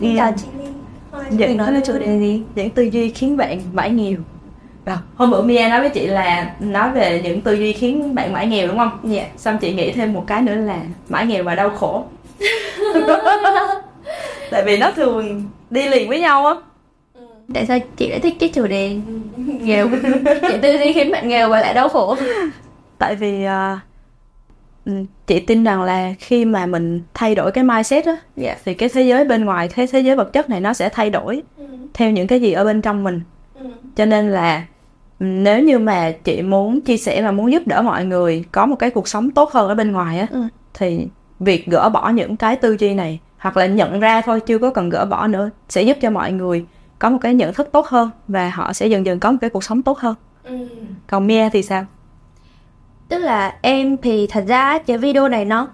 Xin chào chị Ly. Những nói về chủ đề gì? Những tư duy khiến bạn mãi nghèo. Rồi, hôm bữa Mia nói với chị là nói về những tư duy khiến bạn mãi nghèo đúng không? Dạ. Yeah. Xong chị nghĩ thêm một cái nữa là mãi nghèo và đau khổ. Tại vì nó thường đi liền với nhau á. Tại sao chị lại thích cái chủ đề nghèo? chị tư duy khiến bạn nghèo và lại đau khổ. Tại vì uh, chị tin rằng là khi mà mình thay đổi cái mindset á yeah. Dạ. thì cái thế giới bên ngoài cái thế giới vật chất này nó sẽ thay đổi ừ. theo những cái gì ở bên trong mình ừ. cho nên là nếu như mà chị muốn chia sẻ và muốn giúp đỡ mọi người có một cái cuộc sống tốt hơn ở bên ngoài á ừ. thì việc gỡ bỏ những cái tư duy này hoặc là nhận ra thôi chưa có cần gỡ bỏ nữa sẽ giúp cho mọi người có một cái nhận thức tốt hơn và họ sẽ dần dần có một cái cuộc sống tốt hơn ừ. còn Mia thì sao tức là em thì thật ra cái video này nó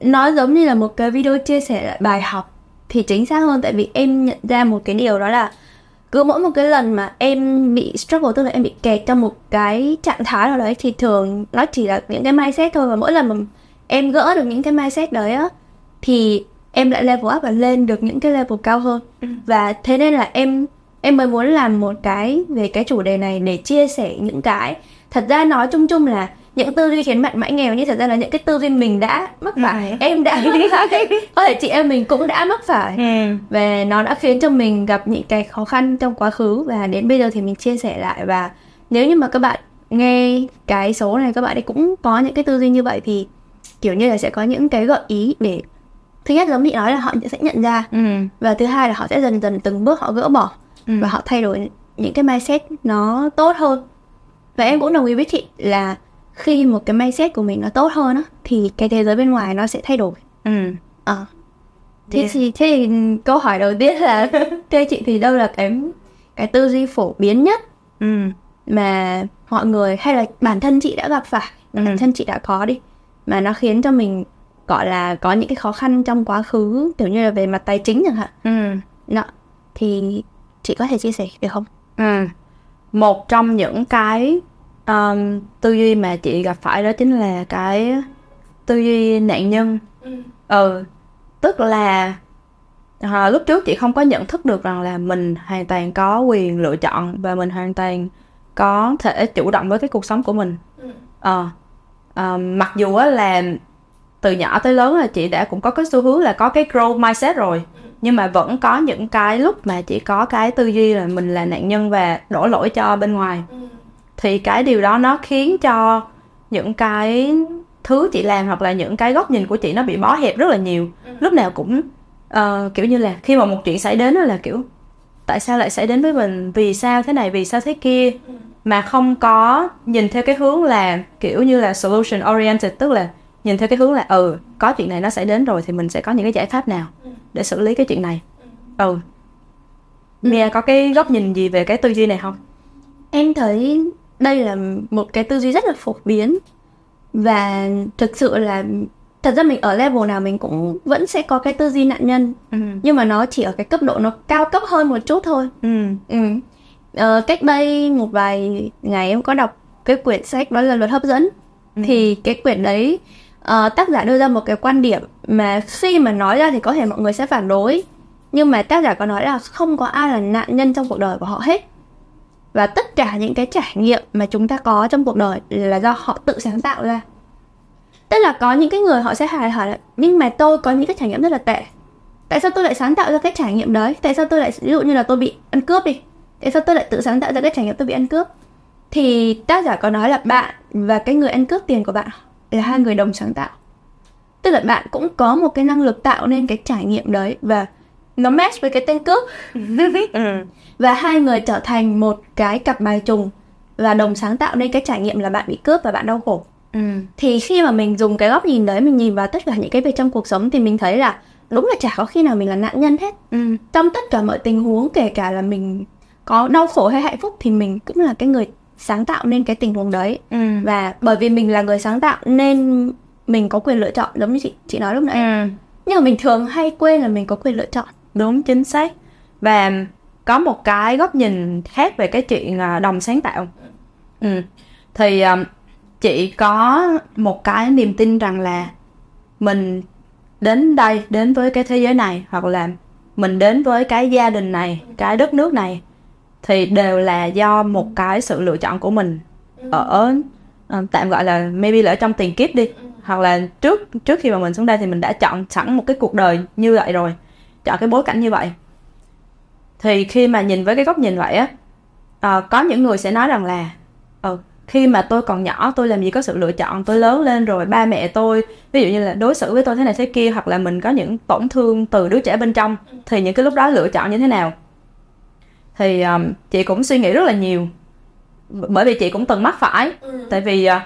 nó giống như là một cái video chia sẻ lại bài học thì chính xác hơn. Tại vì em nhận ra một cái điều đó là cứ mỗi một cái lần mà em bị struggle tức là em bị kẹt trong một cái trạng thái nào đấy thì thường nó chỉ là những cái mindset thôi. Và mỗi lần mà em gỡ được những cái mindset đấy á thì em lại level up và lên được những cái level cao hơn. Ừ. và thế nên là em em mới muốn làm một cái về cái chủ đề này để chia sẻ những cái. Thật ra nói chung chung là những tư duy khiến bạn mãi nghèo như thật ra là những cái tư duy mình đã mắc phải ừ. em đã có thể chị em mình cũng đã mắc phải ừ. và nó đã khiến cho mình gặp những cái khó khăn trong quá khứ và đến bây giờ thì mình chia sẻ lại và nếu như mà các bạn nghe cái số này các bạn ấy cũng có những cái tư duy như vậy thì kiểu như là sẽ có những cái gợi ý để thứ nhất giống chị nói là họ sẽ nhận ra ừ. và thứ hai là họ sẽ dần dần từng bước họ gỡ bỏ ừ. và họ thay đổi những cái mindset nó tốt hơn và em cũng đồng ý với chị là khi một cái mindset của mình nó tốt hơn á thì cái thế giới bên ngoài nó sẽ thay đổi ừ à. thế yeah. thì thế thì câu hỏi đầu tiên là thưa chị thì đâu là cái cái tư duy phổ biến nhất ừ. mà mọi người hay là bản thân chị đã gặp phải ừ. bản thân chị đã có đi mà nó khiến cho mình gọi là có những cái khó khăn trong quá khứ kiểu như là về mặt tài chính chẳng hạn ừ. Đó. thì chị có thể chia sẻ được không ừ. một trong những cái um, tư duy mà chị gặp phải đó chính là cái tư duy nạn nhân. Ừ, ừ tức là à, lúc trước chị không có nhận thức được rằng là mình hoàn toàn có quyền lựa chọn và mình hoàn toàn có thể chủ động với cái cuộc sống của mình. Ừ. ờ à, mặc dù á là từ nhỏ tới lớn là chị đã cũng có cái xu hướng là có cái growth mindset rồi ừ. nhưng mà vẫn có những cái lúc mà chị có cái tư duy là mình là nạn nhân và đổ lỗi cho bên ngoài. Ừ thì cái điều đó nó khiến cho những cái thứ chị làm hoặc là những cái góc nhìn của chị nó bị bó hẹp rất là nhiều ừ. lúc nào cũng uh, kiểu như là khi mà một chuyện xảy đến đó là kiểu tại sao lại xảy đến với mình vì sao thế này vì sao thế kia ừ. mà không có nhìn theo cái hướng là kiểu như là solution oriented tức là nhìn theo cái hướng là ừ có chuyện này nó xảy đến rồi thì mình sẽ có những cái giải pháp nào ừ. để xử lý cái chuyện này ừ, ừ. Mia có cái góc nhìn gì về cái tư duy này không? Em thấy đây là một cái tư duy rất là phổ biến và thực sự là thật ra mình ở level nào mình cũng vẫn sẽ có cái tư duy nạn nhân ừ. nhưng mà nó chỉ ở cái cấp độ nó cao cấp hơn một chút thôi ừ. Ừ. Ờ, cách đây một vài ngày em có đọc cái quyển sách đó là luật hấp dẫn ừ. thì cái quyển đấy uh, tác giả đưa ra một cái quan điểm mà khi mà nói ra thì có thể mọi người sẽ phản đối nhưng mà tác giả có nói là không có ai là nạn nhân trong cuộc đời của họ hết và tất cả những cái trải nghiệm mà chúng ta có trong cuộc đời là do họ tự sáng tạo ra. Tức là có những cái người họ sẽ hỏi hỏi là, nhưng mà tôi có những cái trải nghiệm rất là tệ. Tại sao tôi lại sáng tạo ra cái trải nghiệm đấy? Tại sao tôi lại, ví dụ như là tôi bị ăn cướp đi. Tại sao tôi lại tự sáng tạo ra cái trải nghiệm tôi bị ăn cướp? Thì tác giả có nói là bạn và cái người ăn cướp tiền của bạn là hai người đồng sáng tạo. Tức là bạn cũng có một cái năng lực tạo nên cái trải nghiệm đấy và nó match với cái tên cướp ừ. và hai người trở thành một cái cặp bài trùng và đồng sáng tạo nên cái trải nghiệm là bạn bị cướp và bạn đau khổ ừ. thì khi mà mình dùng cái góc nhìn đấy mình nhìn vào tất cả những cái việc trong cuộc sống thì mình thấy là đúng là chả có khi nào mình là nạn nhân hết ừ. trong tất cả mọi tình huống kể cả là mình có đau khổ hay hạnh phúc thì mình cũng là cái người sáng tạo nên cái tình huống đấy ừ. và bởi vì mình là người sáng tạo nên mình có quyền lựa chọn giống như chị chị nói lúc nãy ừ. nhưng mà mình thường hay quên là mình có quyền lựa chọn đúng chính xác. Và có một cái góc nhìn khác về cái chuyện à, đồng sáng tạo. Ừ. thì um, chị có một cái niềm tin rằng là mình đến đây đến với cái thế giới này hoặc là mình đến với cái gia đình này cái đất nước này thì đều là do một cái sự lựa chọn của mình. Ở uh, tạm gọi là maybe là ở trong tiền kiếp đi. Hoặc là trước trước khi mà mình xuống đây thì mình đã chọn sẵn một cái cuộc đời như vậy rồi chọn cái bối cảnh như vậy. Thì khi mà nhìn với cái góc nhìn vậy á uh, có những người sẽ nói rằng là uh, khi mà tôi còn nhỏ tôi làm gì có sự lựa chọn tôi lớn lên rồi ba mẹ tôi ví dụ như là đối xử với tôi thế này thế kia hoặc là mình có những tổn thương từ đứa trẻ bên trong thì những cái lúc đó lựa chọn như thế nào? Thì um, chị cũng suy nghĩ rất là nhiều bởi vì chị cũng từng mắc phải. Ừ. tại vì uh,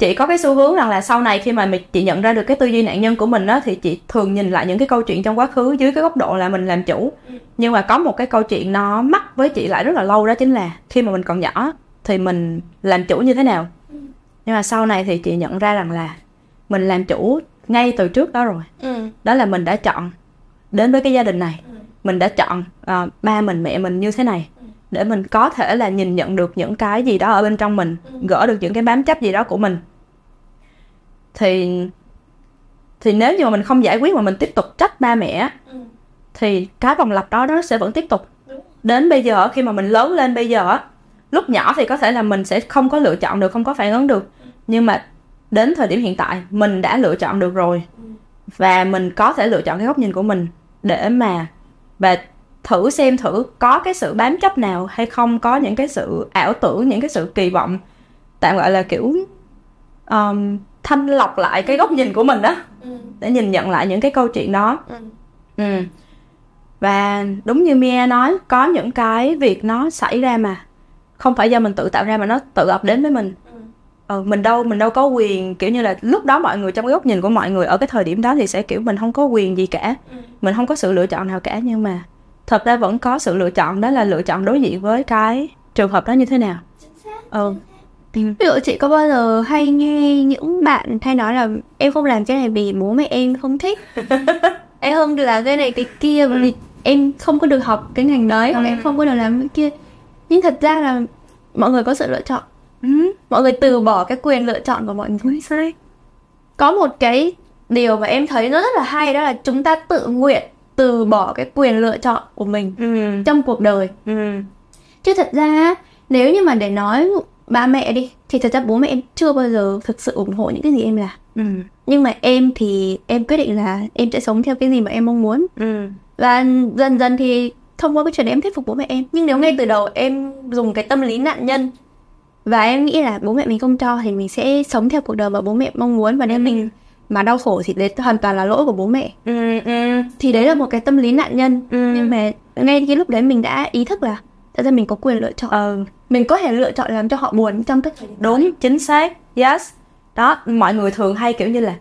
chị có cái xu hướng rằng là sau này khi mà chị nhận ra được cái tư duy nạn nhân của mình đó thì chị thường nhìn lại những cái câu chuyện trong quá khứ dưới cái góc độ là mình làm chủ ừ. nhưng mà có một cái câu chuyện nó mắc với chị lại rất là lâu đó chính là khi mà mình còn nhỏ thì mình làm chủ như thế nào ừ. nhưng mà sau này thì chị nhận ra rằng là mình làm chủ ngay từ trước đó rồi ừ. đó là mình đã chọn đến với cái gia đình này ừ. mình đã chọn uh, ba mình mẹ mình như thế này ừ. để mình có thể là nhìn nhận được những cái gì đó ở bên trong mình ừ. gỡ được những cái bám chấp gì đó của mình thì thì nếu như mà mình không giải quyết mà mình tiếp tục trách ba mẹ ừ. thì cái vòng lặp đó nó sẽ vẫn tiếp tục. Đến bây giờ khi mà mình lớn lên bây giờ lúc nhỏ thì có thể là mình sẽ không có lựa chọn được không có phản ứng được. Nhưng mà đến thời điểm hiện tại mình đã lựa chọn được rồi. Và mình có thể lựa chọn cái góc nhìn của mình để mà và thử xem thử có cái sự bám chấp nào hay không có những cái sự ảo tưởng những cái sự kỳ vọng tạm gọi là kiểu um, thanh lọc lại cái góc nhìn của mình đó ừ. để nhìn nhận lại những cái câu chuyện đó ừ. ừ. và đúng như Mia nói có những cái việc nó xảy ra mà không phải do mình tự tạo ra mà nó tự ập đến với mình ừ. ừ, mình đâu mình đâu có quyền kiểu như là lúc đó mọi người trong cái góc nhìn của mọi người ở cái thời điểm đó thì sẽ kiểu mình không có quyền gì cả ừ. mình không có sự lựa chọn nào cả nhưng mà thật ra vẫn có sự lựa chọn đó là lựa chọn đối diện với cái trường hợp đó như thế nào ừ Ví dụ chị có bao giờ hay nghe những bạn hay nói là em không làm cái này vì bố mẹ em không thích. Em không được làm cái này cái kia vì em không có được học cái ngành đấy hoặc em không có được làm cái kia. Nhưng thật ra là mọi người có sự lựa chọn. Ừ. mọi người từ bỏ cái quyền lựa chọn của mọi người. Sai có một cái điều mà em thấy nó rất là hay đó là chúng ta tự nguyện từ bỏ cái quyền lựa chọn của mình ừ. trong cuộc đời. Ừ. chứ thật ra nếu như mà để nói ba mẹ đi thì thật ra bố mẹ em chưa bao giờ thực sự ủng hộ những cái gì em làm ừ. nhưng mà em thì em quyết định là em sẽ sống theo cái gì mà em mong muốn ừ. và dần dần thì thông qua cái chuyện đấy em thuyết phục bố mẹ em nhưng nếu ngay từ đầu em dùng cái tâm lý nạn nhân và em nghĩ là bố mẹ mình không cho thì mình sẽ sống theo cuộc đời mà bố mẹ mong muốn và nếu mình mà đau khổ thì đấy hoàn toàn là lỗi của bố mẹ ừ, ừ. thì đấy là một cái tâm lý nạn nhân ừ. nhưng mà ngay cái lúc đấy mình đã ý thức là thật ra mình có quyền lựa chọn ừ. mình có thể lựa chọn làm cho họ buồn trong tất đúng chính xác yes đó mọi người thường hay kiểu như là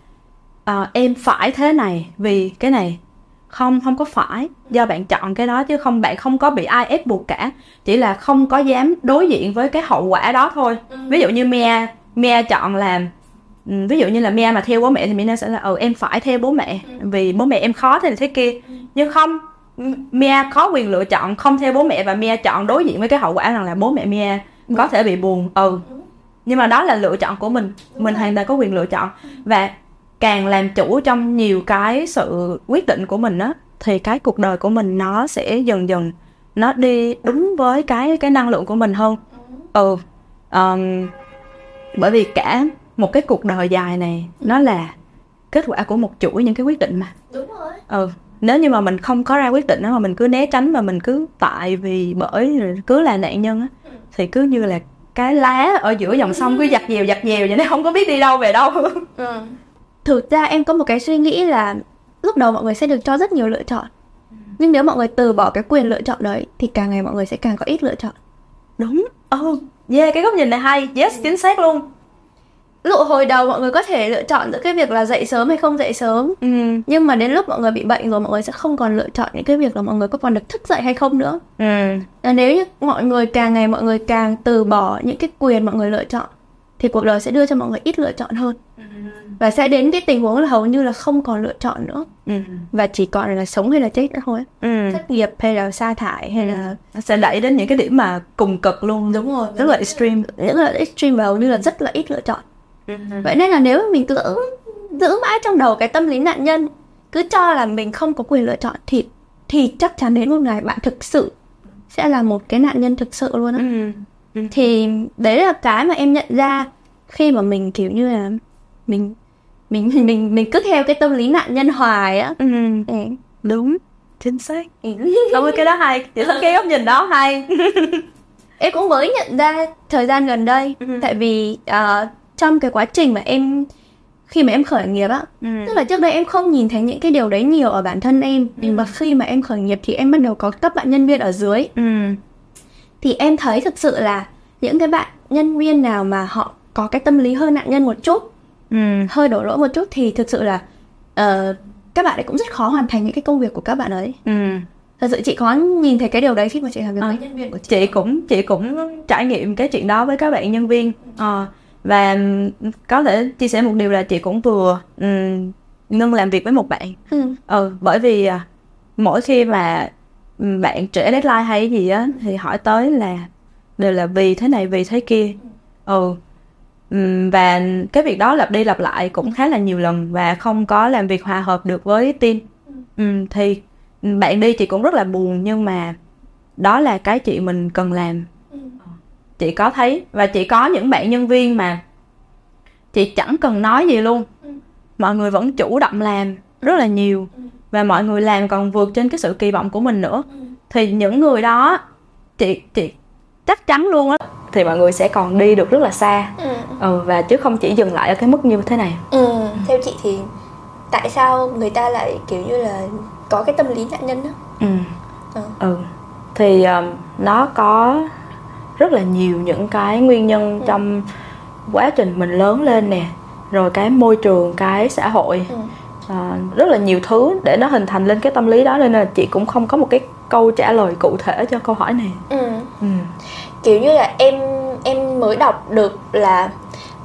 uh, em phải thế này vì cái này không không có phải do bạn chọn cái đó chứ không bạn không có bị ai ép buộc cả chỉ là không có dám đối diện với cái hậu quả đó thôi ừ. ví dụ như Mia Mia chọn làm ừ, ví dụ như là Mia mà theo bố mẹ thì Mia sẽ là ừ em phải theo bố mẹ ừ. vì bố mẹ em khó thế này thế kia ừ. nhưng không Mia có quyền lựa chọn không theo bố mẹ và Mia chọn đối diện với cái hậu quả rằng là bố mẹ Mia có thể bị buồn. Ừ. Nhưng mà đó là lựa chọn của mình. Mình hoàn toàn có quyền lựa chọn. Và càng làm chủ trong nhiều cái sự quyết định của mình á thì cái cuộc đời của mình nó sẽ dần dần nó đi đúng với cái cái năng lượng của mình hơn. Ừ. Um, bởi vì cả một cái cuộc đời dài này nó là kết quả của một chuỗi những cái quyết định mà. Đúng rồi. Ừ nếu như mà mình không có ra quyết định đó mà mình cứ né tránh và mình cứ tại vì bởi cứ là nạn nhân á thì cứ như là cái lá ở giữa dòng sông cứ giặt dèo giặt dèo vậy nó không có biết đi đâu về đâu. Ừ. thực ra em có một cái suy nghĩ là lúc đầu mọi người sẽ được cho rất nhiều lựa chọn nhưng nếu mọi người từ bỏ cái quyền lựa chọn đấy thì càng ngày mọi người sẽ càng có ít lựa chọn. Đúng. Ừ oh, yeah cái góc nhìn này hay. Yes chính xác luôn dụ hồi đầu mọi người có thể lựa chọn giữa cái việc là dậy sớm hay không dậy sớm ừ. nhưng mà đến lúc mọi người bị bệnh rồi mọi người sẽ không còn lựa chọn những cái việc là mọi người có còn được thức dậy hay không nữa ừ. nếu như mọi người càng ngày mọi người càng từ bỏ những cái quyền mọi người lựa chọn thì cuộc đời sẽ đưa cho mọi người ít lựa chọn hơn ừ. và sẽ đến cái tình huống là hầu như là không còn lựa chọn nữa ừ. và chỉ còn là sống hay là chết nữa thôi ừ. thất nghiệp hay là sa thải hay là nó sẽ đẩy đến những cái điểm mà cùng cực luôn đúng rồi rất là extreme rất là extreme và hầu như là rất là ít lựa chọn Ừ. vậy nên là nếu mình cứ giữ giữ mãi trong đầu cái tâm lý nạn nhân cứ cho là mình không có quyền lựa chọn thì thì chắc chắn đến một ngày bạn thực sự sẽ là một cái nạn nhân thực sự luôn á ừ. Ừ. thì đấy là cái mà em nhận ra khi mà mình kiểu như là mình mình mình mình, mình cứ theo cái tâm lý nạn nhân hoài á Ừ. ừ. đúng chính xác Ừ. Cảm ơn cái đó hay Chị thích cái góc nhìn đó hay em cũng mới nhận ra thời gian gần đây Ừ. tại vì ờ, trong cái quá trình mà em khi mà em khởi nghiệp á ừ. tức là trước đây em không nhìn thấy những cái điều đấy nhiều ở bản thân em nhưng mà khi mà em khởi nghiệp thì em bắt đầu có các bạn nhân viên ở dưới Ừ. thì em thấy thực sự là những cái bạn nhân viên nào mà họ có cái tâm lý hơi nạn nhân một chút Ừ. hơi đổ lỗi một chút thì thực sự là ờ, các bạn ấy cũng rất khó hoàn thành những cái công việc của các bạn ấy Ừ. thật sự chị có nhìn thấy cái điều đấy khi mà chị làm việc với À. nhân viên của chị chị cũng chị cũng trải nghiệm cái chuyện đó với các bạn nhân viên Ờ, và có thể chia sẻ một điều là chị cũng vừa um, ngưng làm việc với một bạn. Ừ. ừ bởi vì à, mỗi khi mà bạn trễ deadline hay cái gì á thì hỏi tới là đều là vì thế này vì thế kia. Ừ. Và cái việc đó lặp đi lặp lại cũng khá là nhiều lần và không có làm việc hòa hợp được với team. Ừm, thì bạn đi chị cũng rất là buồn nhưng mà đó là cái chị mình cần làm chị có thấy và chị có những bạn nhân viên mà chị chẳng cần nói gì luôn. Mọi người vẫn chủ động làm rất là nhiều và mọi người làm còn vượt trên cái sự kỳ vọng của mình nữa. Thì những người đó chị chị chắc chắn luôn á thì mọi người sẽ còn đi được rất là xa. Ừ. ừ và chứ không chỉ dừng lại ở cái mức như thế này. Ừ theo chị thì tại sao người ta lại kiểu như là có cái tâm lý nạn nhân đó ừ. Ờ. ừ thì um, nó có rất là nhiều những cái nguyên nhân trong quá trình mình lớn lên nè rồi cái môi trường cái xã hội Ừ. Ờ, rất là nhiều thứ để nó hình thành lên cái tâm lý đó nên là chị cũng không có một cái câu trả lời cụ thể cho câu hỏi này ừ ừ. kiểu như là em em mới đọc được là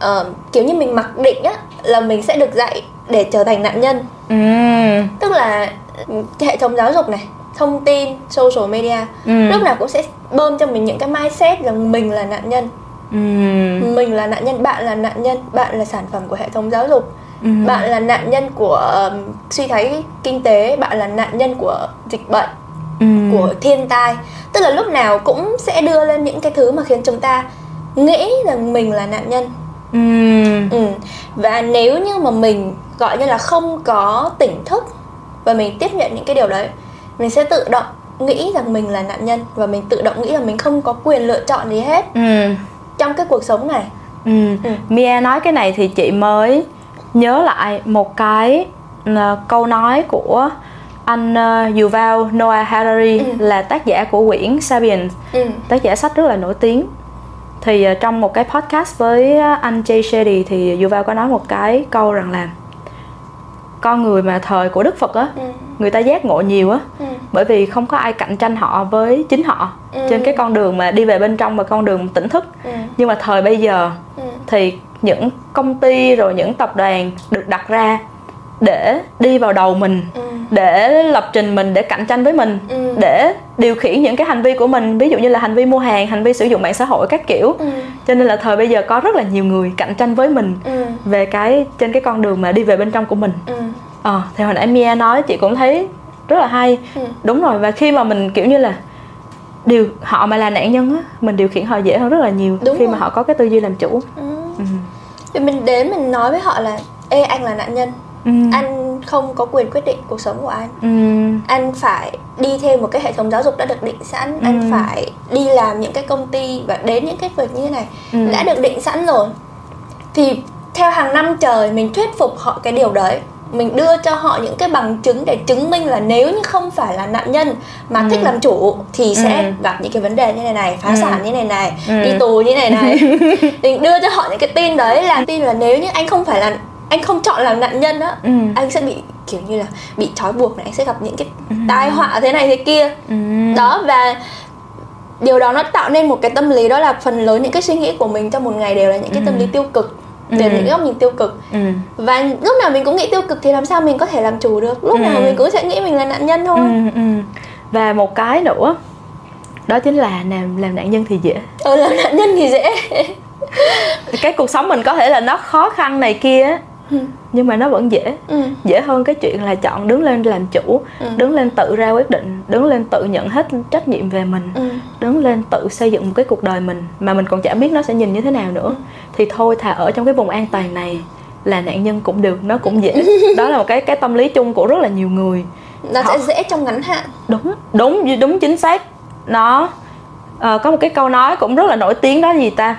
ờ, kiểu như mình mặc định á là mình sẽ được dạy để trở thành nạn nhân Ừ. tức là ừ, hệ thống giáo dục này thông tin social media Ừ. lúc nào cũng sẽ bơm cho mình những cái mindset rằng mình là nạn nhân Ừ. mình là nạn nhân bạn là nạn nhân bạn là sản phẩm của hệ thống giáo dục Ừ. bạn là nạn nhân của um, suy thoái kinh tế bạn là nạn nhân của dịch bệnh Ừ. của thiên tai tức là lúc nào cũng sẽ đưa lên những cái thứ mà khiến chúng ta nghĩ rằng mình là nạn nhân Ừ. ừ. và nếu như mà mình gọi như là không có tỉnh thức và mình tiếp nhận những cái điều đấy mình sẽ tự động nghĩ rằng mình là nạn nhân và mình tự động nghĩ là mình không có quyền lựa chọn gì hết Ừ. trong cái cuộc sống này Ừ. Ừ. Mia nói cái này thì chị mới nhớ lại một cái ờ, câu nói của anh ờ, Yuval Noah Harari Ừ. là tác giả của quyển Sapiens, ừ. tác giả sách rất là nổi tiếng. Thì ờ, trong một cái podcast với anh Jay Shetty thì Yuval có nói một cái câu rằng là con người mà thời của Đức Phật á, Ừ. người ta giác ngộ nhiều á, Ừ. bởi vì không có ai cạnh tranh họ với chính họ Ừ. trên cái con đường mà đi về bên trong và con đường tỉnh thức. Ừ. Nhưng mà thời bây giờ Ừ. thì những công ty rồi những tập đoàn được đặt ra để đi vào đầu mình Ừ. để lập trình mình để cạnh tranh với mình Ừ. để điều khiển những cái hành vi của mình ví dụ như là hành vi mua hàng hành vi sử dụng mạng xã hội các kiểu Ừ. cho nên là thời bây giờ có rất là nhiều người cạnh tranh với mình Ừ. về cái trên cái con đường mà đi về bên trong của mình Ừ. ờ thì hồi nãy Mia nói chị cũng thấy rất là hay Ừ. đúng rồi và khi mà mình kiểu như là điều họ mà là nạn nhân á mình điều khiển họ dễ hơn rất là nhiều Đúng khi rồi. mà họ có cái tư duy làm chủ Ừ. ừ. Thì mình đến mình nói với họ là Ê anh là nạn nhân Ừ. Anh không có quyền quyết định cuộc sống của anh Ừ. Anh phải đi theo một cái hệ thống giáo dục đã được định sẵn Anh Ừ. phải đi làm những cái công ty Và đến những cái việc như thế này Ừ. Đã được định sẵn rồi Thì theo hàng năm trời mình thuyết phục họ cái điều đấy mình đưa cho họ những cái bằng chứng để chứng minh là nếu như không phải là nạn nhân mà Ừ. thích làm chủ thì sẽ Ừ. gặp những cái vấn đề như này này phá Ừ. sản như này này Ừ. đi tù như này này mình đưa cho họ những cái tin đấy là tin là nếu như anh không phải là anh không chọn làm nạn nhân á Ừ. anh sẽ bị kiểu như là bị trói buộc này anh sẽ gặp những cái tai họa thế này thế kia Ừ. đó và điều đó nó tạo nên một cái tâm lý đó là phần lớn những cái suy nghĩ của mình trong một ngày đều là những cái tâm lý tiêu cực đều là những góc nhìn tiêu cực Ừ. và lúc nào mình cũng nghĩ tiêu cực thì làm sao mình có thể làm chủ được lúc nào Ừ. mình cũng sẽ nghĩ mình là nạn nhân thôi Ừ. Ừ. và một cái nữa đó chính là làm làm nạn nhân thì dễ ờ làm nạn nhân thì dễ cái cuộc sống mình có thể là nó khó khăn này kia ừ. nhưng mà nó vẫn dễ ừ. dễ hơn cái chuyện là chọn đứng lên làm chủ ừ. đứng lên tự ra quyết định đứng lên tự nhận hết trách nhiệm về mình ừ. đứng lên tự xây dựng một cái cuộc đời mình mà mình còn chả biết nó sẽ nhìn như thế nào nữa ừ. thì thôi thà ở trong cái vùng an toàn này là nạn nhân cũng được nó cũng dễ đó là một cái cái tâm lý chung của rất là nhiều người nó Họ... sẽ dễ trong ngắn hạn đúng đúng đúng chính xác nó uh, có một cái câu nói cũng rất là nổi tiếng đó gì ta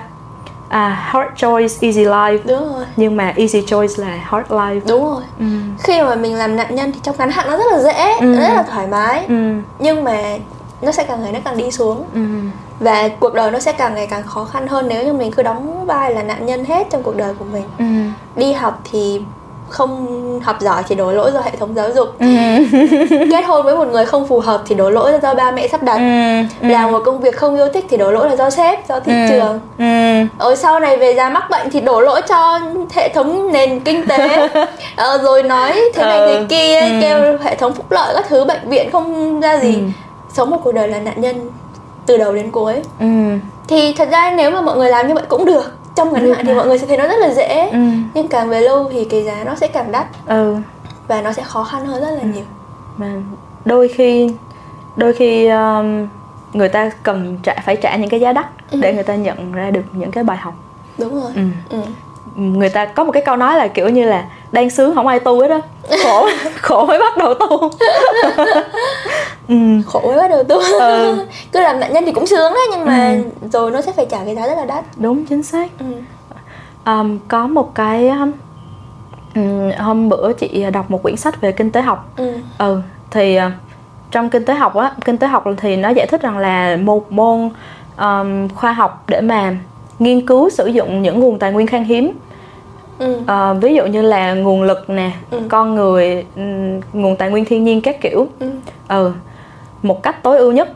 à, hard choice easy life đúng rồi nhưng mà easy choice là hard life đúng rồi ừ. khi mà mình làm nạn nhân thì trong ngắn hạn nó rất là dễ ừ. rất là thoải mái ừ. nhưng mà nó sẽ càng ngày nó càng đi xuống ừ. và cuộc đời nó sẽ càng ngày càng khó khăn hơn nếu như mình cứ đóng vai là nạn nhân hết trong cuộc đời của mình ừ. đi học thì không học giỏi thì đổ lỗi do hệ thống giáo dục ừ. kết hôn với một người không phù hợp thì đổ lỗi là do ba mẹ sắp đặt ừ. Ừ. làm một công việc không yêu thích thì đổ lỗi là do sếp do thị ừ. trường rồi sau này về già mắc bệnh thì đổ lỗi cho hệ thống nền kinh tế ờ, rồi nói thế này ừ. thế kia kêu hệ thống phúc lợi các thứ bệnh viện không ra gì sống một cuộc đời là nạn nhân từ đầu đến cuối ừ. thì thật ra nếu mà mọi người làm như vậy cũng được trong ngắn hạn thì mọi người sẽ thấy nó rất là dễ ừ. nhưng càng về lâu thì cái giá nó sẽ càng đắt ừ. và nó sẽ khó khăn hơn rất là ừ. nhiều mà đôi khi đôi khi um, người ta cần trả phải trả những cái giá đắt ừ. để người ta nhận ra được những cái bài học đúng rồi ừ. Ừ. người ta có một cái câu nói là kiểu như là đang sướng không ai tu hết đó khổ khổ mới bắt đầu tu ừ. khổ mới bắt đầu tu ừ. cứ làm nạn nhân thì cũng sướng đấy nhưng mà ừ. rồi nó sẽ phải trả cái giá rất là đắt đúng chính xác ừ. um, có một cái um, hôm bữa chị đọc một quyển sách về kinh tế học ừ, ừ thì uh, trong kinh tế học á kinh tế học thì nó giải thích rằng là một môn um, khoa học để mà nghiên cứu sử dụng những nguồn tài nguyên khan hiếm ừ. à, ví dụ như là nguồn lực nè ừ. con người nguồn tài nguyên thiên nhiên các kiểu ừ. ừ một cách tối ưu nhất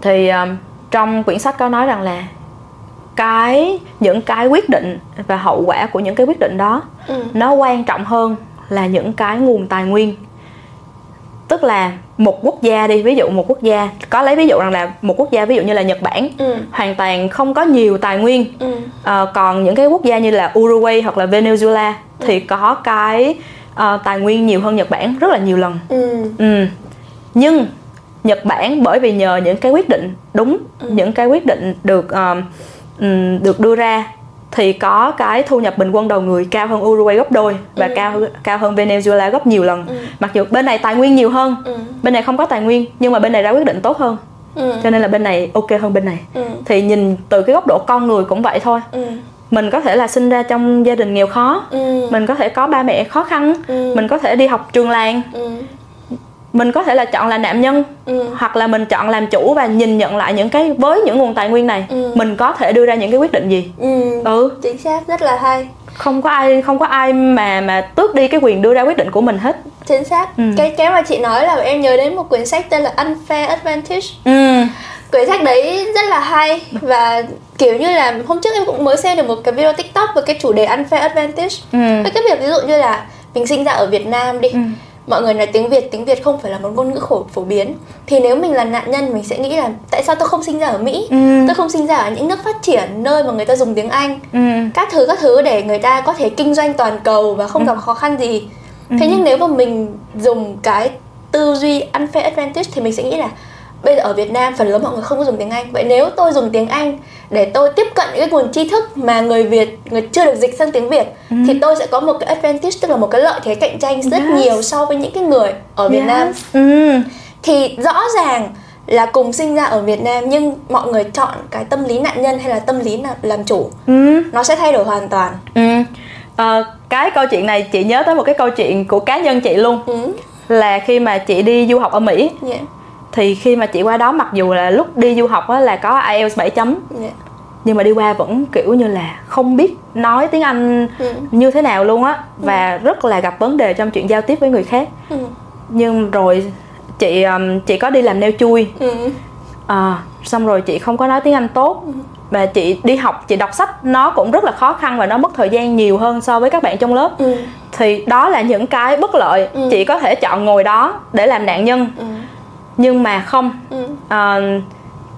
thì um, trong quyển sách có nói rằng là cái những cái quyết định và hậu quả của những cái quyết định đó ừ. nó quan trọng hơn là những cái nguồn tài nguyên tức là một quốc gia đi ví dụ một quốc gia có lấy ví dụ rằng là một quốc gia ví dụ như là nhật bản ừ. hoàn toàn không có nhiều tài nguyên ừ. à, còn những cái quốc gia như là uruguay hoặc là venezuela ừ. thì có cái uh, tài nguyên nhiều hơn nhật bản rất là nhiều lần ừ. Ừ. nhưng nhật bản bởi vì nhờ những cái quyết định đúng ừ. những cái quyết định được uh, được đưa ra thì có cái thu nhập bình quân đầu người cao hơn Uruguay gấp đôi và ừ. cao cao hơn Venezuela gấp nhiều lần. Ừ. Mặc dù bên này tài nguyên nhiều hơn, ừ. bên này không có tài nguyên nhưng mà bên này ra quyết định tốt hơn. Ừ. Cho nên là bên này ok hơn bên này. Ừ. Thì nhìn từ cái góc độ con người cũng vậy thôi. Ừ. Mình có thể là sinh ra trong gia đình nghèo khó, ừ. mình có thể có ba mẹ khó khăn, ừ. mình có thể đi học trường làng. Ừ mình có thể là chọn là nạn nhân ừ. hoặc là mình chọn làm chủ và nhìn nhận lại những cái với những nguồn tài nguyên này ừ. mình có thể đưa ra những cái quyết định gì ừ. ừ chính xác rất là hay không có ai không có ai mà mà tước đi cái quyền đưa ra quyết định của mình hết chính xác ừ. cái cái mà chị nói là em nhớ đến một quyển sách tên là unfair advantage ừ. quyển sách đấy rất là hay và kiểu như là hôm trước em cũng mới xem được một cái video tiktok về cái chủ đề unfair advantage ừ. cái việc ví dụ như là mình sinh ra ở việt nam đi ừ mọi người nói tiếng Việt tiếng Việt không phải là một ngôn ngữ khổ phổ biến thì nếu mình là nạn nhân mình sẽ nghĩ là tại sao tôi không sinh ra ở Mỹ ừ. tôi không sinh ra ở những nước phát triển nơi mà người ta dùng tiếng Anh ừ. các thứ các thứ để người ta có thể kinh doanh toàn cầu và không ừ. gặp khó khăn gì ừ. thế nhưng nếu mà mình dùng cái tư duy unfair advantage thì mình sẽ nghĩ là bây giờ ở Việt Nam phần lớn mọi người không có dùng tiếng Anh vậy nếu tôi dùng tiếng Anh để tôi tiếp cận những cái nguồn tri thức mà người Việt người chưa được dịch sang tiếng Việt ừ. thì tôi sẽ có một cái advantage tức là một cái lợi thế cạnh tranh rất yes. nhiều so với những cái người ở Việt yes. Nam ừ. thì rõ ràng là cùng sinh ra ở Việt Nam nhưng mọi người chọn cái tâm lý nạn nhân hay là tâm lý làm chủ ừ. nó sẽ thay đổi hoàn toàn ừ. à, cái câu chuyện này chị nhớ tới một cái câu chuyện của cá nhân chị luôn ừ. là khi mà chị đi du học ở Mỹ yeah thì khi mà chị qua đó mặc dù là lúc đi du học á là có IELTS 7 chấm yeah. Dạ. nhưng mà đi qua vẫn kiểu như là không biết nói tiếng Anh ừ. như thế nào luôn á và ừ. rất là gặp vấn đề trong chuyện giao tiếp với người khác ừ. nhưng rồi chị chị có đi làm neo chui ừ. à, xong rồi chị không có nói tiếng Anh tốt ừ. và chị đi học chị đọc sách nó cũng rất là khó khăn và nó mất thời gian nhiều hơn so với các bạn trong lớp ừ. thì đó là những cái bất lợi ừ. chị có thể chọn ngồi đó để làm nạn nhân ừ nhưng mà không ừ. uh,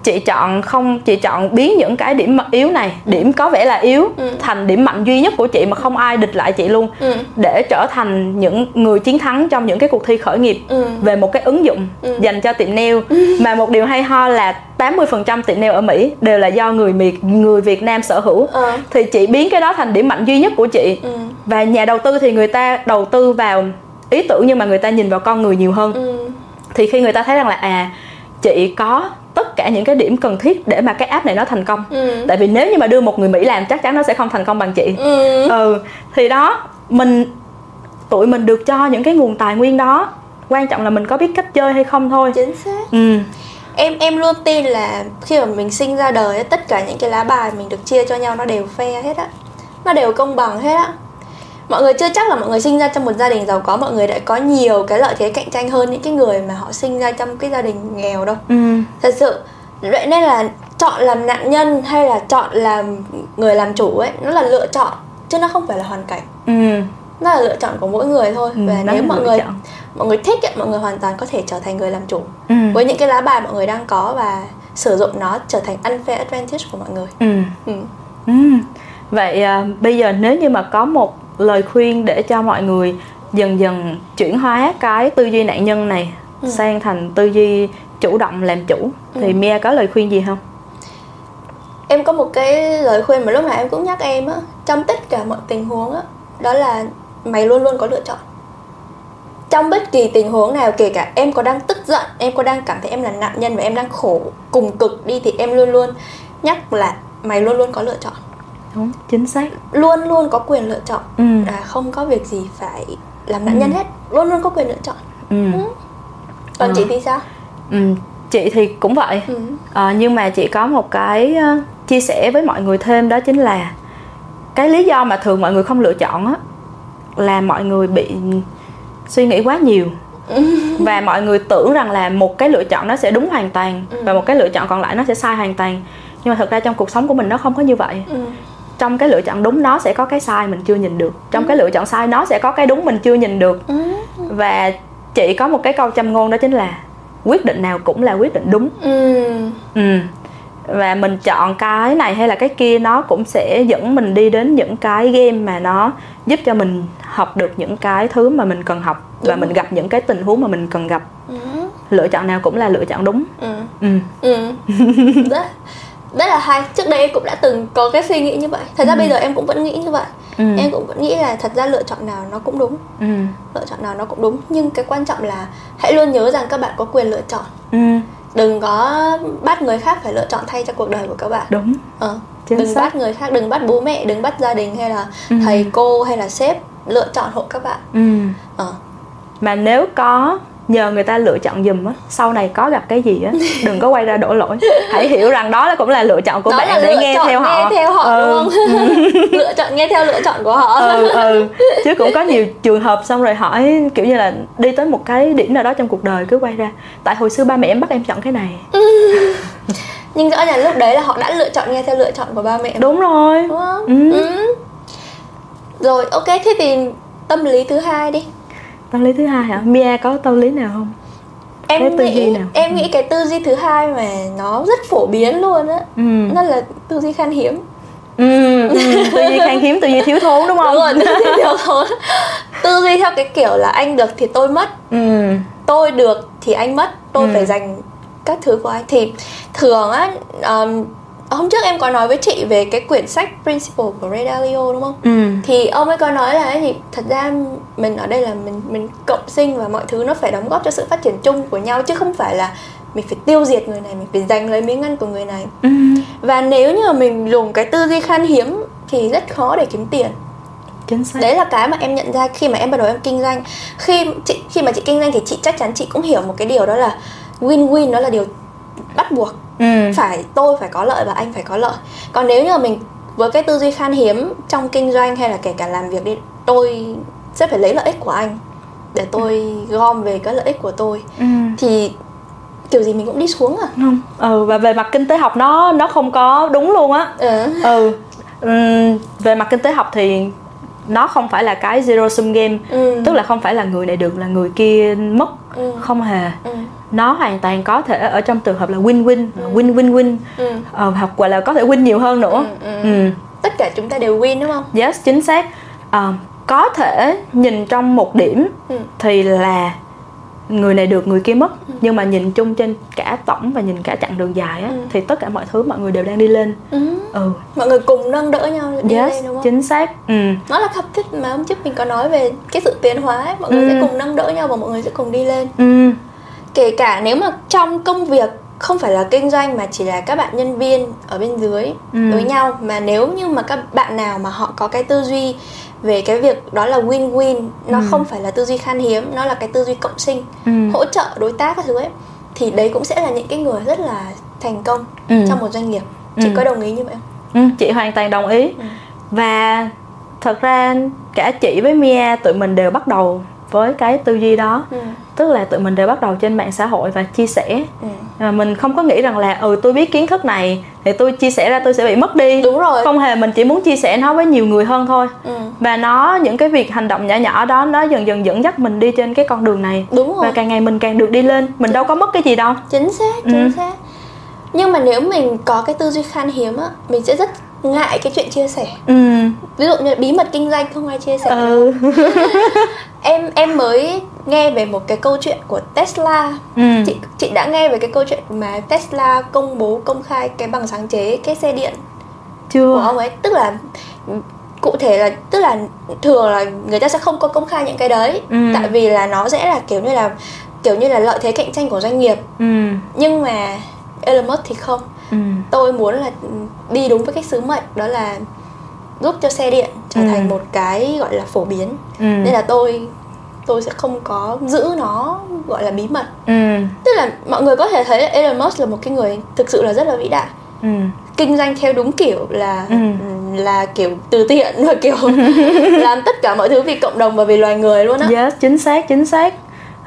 chị chọn không chị chọn biến những cái điểm yếu này điểm có vẻ là yếu ừ. thành điểm mạnh duy nhất của chị mà không ai địch lại chị luôn ừ. để trở thành những người chiến thắng trong những cái cuộc thi khởi nghiệp ừ. về một cái ứng dụng ừ. dành cho tiệm nail ừ. mà một điều hay ho là 80% tiệm nail ở Mỹ đều là do người Việt người Việt Nam sở hữu ừ. thì chị biến cái đó thành điểm mạnh duy nhất của chị ừ. và nhà đầu tư thì người ta đầu tư vào ý tưởng nhưng mà người ta nhìn vào con người nhiều hơn ừ. Thì khi người ta thấy rằng là à chị có tất cả những cái điểm cần thiết để mà cái app này nó thành công. Ừ. tại vì nếu như mà đưa một người mỹ làm chắc chắn nó sẽ không thành công bằng chị. Ừ, ừ thì đó mình tụi mình được cho những cái nguồn tài nguyên đó. Quan trọng là mình có biết cách chơi hay không thôi. Chính xác. Ừ. Em em luôn tin là khi mà mình sinh ra đời tất cả những cái lá bài mình được chia cho nhau nó đều fair hết á. Nó đều công bằng hết á mọi người chưa chắc là mọi người sinh ra trong một gia đình giàu có mọi người đã có nhiều cái lợi thế cạnh tranh hơn những cái người mà họ sinh ra trong cái gia đình nghèo đâu ừ. thật sự vậy nên là chọn làm nạn nhân hay là chọn làm người làm chủ ấy nó là lựa chọn chứ nó không phải là hoàn cảnh ừ. nó là lựa chọn của mỗi người thôi ừ, và nếu mọi người chọn. mọi người thích ấy, mọi người hoàn toàn có thể trở thành người làm chủ ừ. với những cái lá bài mọi người đang có và sử dụng nó trở thành unfair advantage của mọi người ừ. Ừ. Ừ. vậy à, bây giờ nếu như mà có một lời khuyên để cho mọi người dần dần chuyển hóa cái tư duy nạn nhân này ừ. sang thành tư duy chủ động làm chủ thì ừ. Mia có lời khuyên gì không? Em có một cái lời khuyên mà lúc nào em cũng nhắc em á Trong tất cả mọi tình huống á Đó là mày luôn luôn có lựa chọn Trong bất kỳ tình huống nào Kể cả em có đang tức giận Em có đang cảm thấy em là nạn nhân Và em đang khổ cùng cực đi Thì em luôn luôn nhắc là Mày luôn luôn có lựa chọn đúng chính xác luôn luôn có quyền lựa chọn ừ. à, không có việc gì phải làm nạn ừ. nhân hết luôn luôn có quyền lựa chọn ừ. Ừ. còn à. chị thì sao ừ. chị thì cũng vậy ừ. à, nhưng mà chị có một cái uh, chia sẻ với mọi người thêm đó chính là cái lý do mà thường mọi người không lựa chọn á là mọi người bị suy nghĩ quá nhiều và mọi người tưởng rằng là một cái lựa chọn nó sẽ đúng hoàn toàn ừ. và một cái lựa chọn còn lại nó sẽ sai hoàn toàn nhưng mà thật ra trong cuộc sống của mình nó không có như vậy ừ trong cái lựa chọn đúng nó sẽ có cái sai mình chưa nhìn được trong ừ. cái lựa chọn sai nó sẽ có cái đúng mình chưa nhìn được ừ. và chị có một cái câu châm ngôn đó chính là quyết định nào cũng là quyết định đúng ừ. Ừ. và mình chọn cái này hay là cái kia nó cũng sẽ dẫn mình đi đến những cái game mà nó giúp cho mình học được những cái thứ mà mình cần học đúng và mình gặp những cái tình huống mà mình cần gặp ừ. lựa chọn nào cũng là lựa chọn đúng ừ. Ừ. Ừ. rất là hay trước đây em cũng đã từng có cái suy nghĩ như vậy thật ra ừ. bây giờ em cũng vẫn nghĩ như vậy ừ. em cũng vẫn nghĩ là thật ra lựa chọn nào nó cũng đúng ừ. lựa chọn nào nó cũng đúng nhưng cái quan trọng là hãy luôn nhớ rằng các bạn có quyền lựa chọn ừ. đừng có bắt người khác phải lựa chọn thay cho cuộc đời của các bạn đúng ờ. đừng xác. bắt người khác đừng bắt bố mẹ đừng bắt gia đình hay là ừ. thầy cô hay là sếp lựa chọn hộ các bạn ừ. ờ. mà nếu có nhờ người ta lựa chọn giùm á sau này có gặp cái gì á đừng có quay ra đổ lỗi hãy hiểu rằng đó là cũng là lựa chọn của đó bạn để nghe theo họ nghe theo họ ừ. đúng không lựa chọn nghe theo lựa chọn của họ ừ ừ chứ cũng có nhiều trường hợp xong rồi hỏi kiểu như là đi tới một cái điểm nào đó trong cuộc đời cứ quay ra tại hồi xưa ba mẹ em bắt em chọn cái này nhưng rõ ràng lúc đấy là họ đã lựa chọn nghe theo lựa chọn của ba mẹ đúng rồi đúng không? Ừ. Ừ. rồi ok thế thì tâm lý thứ hai đi tâm lý thứ hai hả? Mia có tâm lý nào không? Em cái tư nghĩ, duy nào? em nghĩ cái tư duy thứ hai mà nó rất phổ biến luôn á. Ừ. nó là tư duy khan hiếm. Ừ, ừ, tư duy khan hiếm tư duy thiếu thốn đúng không? Đúng rồi, tư duy thiếu thốn. Tư duy theo cái kiểu là anh được thì tôi mất. Ừ. tôi được thì anh mất. Tôi ừ. phải dành các thứ của anh. Thì thường á um, hôm trước em có nói với chị về cái quyển sách Principle của Ray Dalio đúng không? Ừ. Thì ông ấy có nói là gì? Thật ra mình ở đây là mình mình cộng sinh và mọi thứ nó phải đóng góp cho sự phát triển chung của nhau chứ không phải là mình phải tiêu diệt người này, mình phải giành lấy miếng ăn của người này. Ừ. Và nếu như mà mình dùng cái tư duy khan hiếm thì rất khó để kiếm tiền. Chính xác. Đấy là cái mà em nhận ra khi mà em bắt đầu em kinh doanh. Khi chị khi mà chị kinh doanh thì chị chắc chắn chị cũng hiểu một cái điều đó là win-win nó là điều bắt buộc ừ. phải tôi phải có lợi và anh phải có lợi còn nếu như mình với cái tư duy khan hiếm trong kinh doanh hay là kể cả làm việc đi tôi sẽ phải lấy lợi ích của anh để tôi gom về cái lợi ích của tôi ừ. thì kiểu gì mình cũng đi xuống à không ừ và về mặt kinh tế học nó nó không có đúng luôn á ừ. ừ về mặt kinh tế học thì nó không phải là cái zero sum game Ừ. tức là không phải là người này được là người kia mất Ừ. không hề Ừ. nó hoàn toàn có thể ở trong trường hợp là win win win win win Ừ. ờ, hoặc gọi là có thể win nhiều hơn nữa Ừ, ừ. ừ. tất cả chúng ta đều win đúng không yes chính xác Ờ, có thể nhìn trong một điểm Ừ. thì là người này được người kia mất nhưng mà nhìn chung trên cả tổng và nhìn cả chặng đường dài á Ừ. thì tất cả mọi thứ mọi người đều đang đi lên ừ. ừ mọi người cùng nâng đỡ nhau đi yes lên đúng không chính xác ừ nó là khắp thích mà hôm trước mình có nói về cái sự tiến hóa ấy. mọi người Ừ. sẽ cùng nâng đỡ nhau và mọi người sẽ cùng đi lên ừ kể cả nếu mà trong công việc không phải là kinh doanh mà chỉ là các bạn nhân viên ở bên dưới Ừ. với nhau mà nếu như mà các bạn nào mà họ có cái tư duy về cái việc đó là win-win nó Ừ. không phải là tư duy khan hiếm nó là cái tư duy cộng sinh ừ hỗ trợ đối tác các thứ ấy thì đấy cũng sẽ là những cái người rất là thành công Ừ. trong một doanh nghiệp chị Ừ. có đồng ý như vậy không Ừ, chị hoàn toàn đồng ý Ừ. và thật ra cả chị với Mia tụi mình đều bắt đầu với cái tư duy đó. Ừ. tức là tụi mình đều bắt đầu trên mạng xã hội và chia sẻ. Ừ. mà mình không có nghĩ rằng là ừ tôi biết kiến thức này thì tôi chia sẻ ra tôi sẽ bị mất đi. Đúng rồi. Không hề mình chỉ muốn chia sẻ nó với nhiều người hơn thôi. Ừ. và nó những cái việc hành động nhỏ nhỏ đó nó dần dần dẫn dắt mình đi trên cái con đường này. Đúng rồi. Và càng ngày mình càng được đi lên. Mình đâu có mất cái gì đâu. Chính xác Ừ. chính xác. Nhưng mà nếu mình có cái tư duy khan hiếm á mình sẽ rất ngại cái chuyện chia sẻ. Ừ. Ví dụ như bí mật kinh doanh không ai chia sẻ. Ừ. Em em mới nghe về một cái câu chuyện của Tesla. Ừ. Chị chị đã nghe về cái câu chuyện mà Tesla công bố công khai cái bằng sáng chế cái xe điện của chưa ông ấy. Tức là cụ thể là tức là thường là người ta sẽ không có công khai những cái đấy. Ừ. tại vì là nó sẽ là kiểu như là kiểu như là lợi thế cạnh tranh của doanh nghiệp. Ừ. Nhưng mà Elon Musk thì không ừ. Tôi muốn là đi đúng với cái sứ mệnh đó là giúp cho xe điện trở Ừ. thành một cái gọi là phổ biến. Ừ. Nên là tôi tôi sẽ không có giữ nó gọi là bí mật. Ừ. Tức là mọi người có thể thấy Elon Musk là một cái người thực sự là rất là vĩ đại. Ừ. Kinh doanh theo đúng kiểu là Ừ. là kiểu từ thiện và kiểu làm tất cả mọi thứ vì cộng đồng và vì loài người luôn á. Yes chính xác chính xác.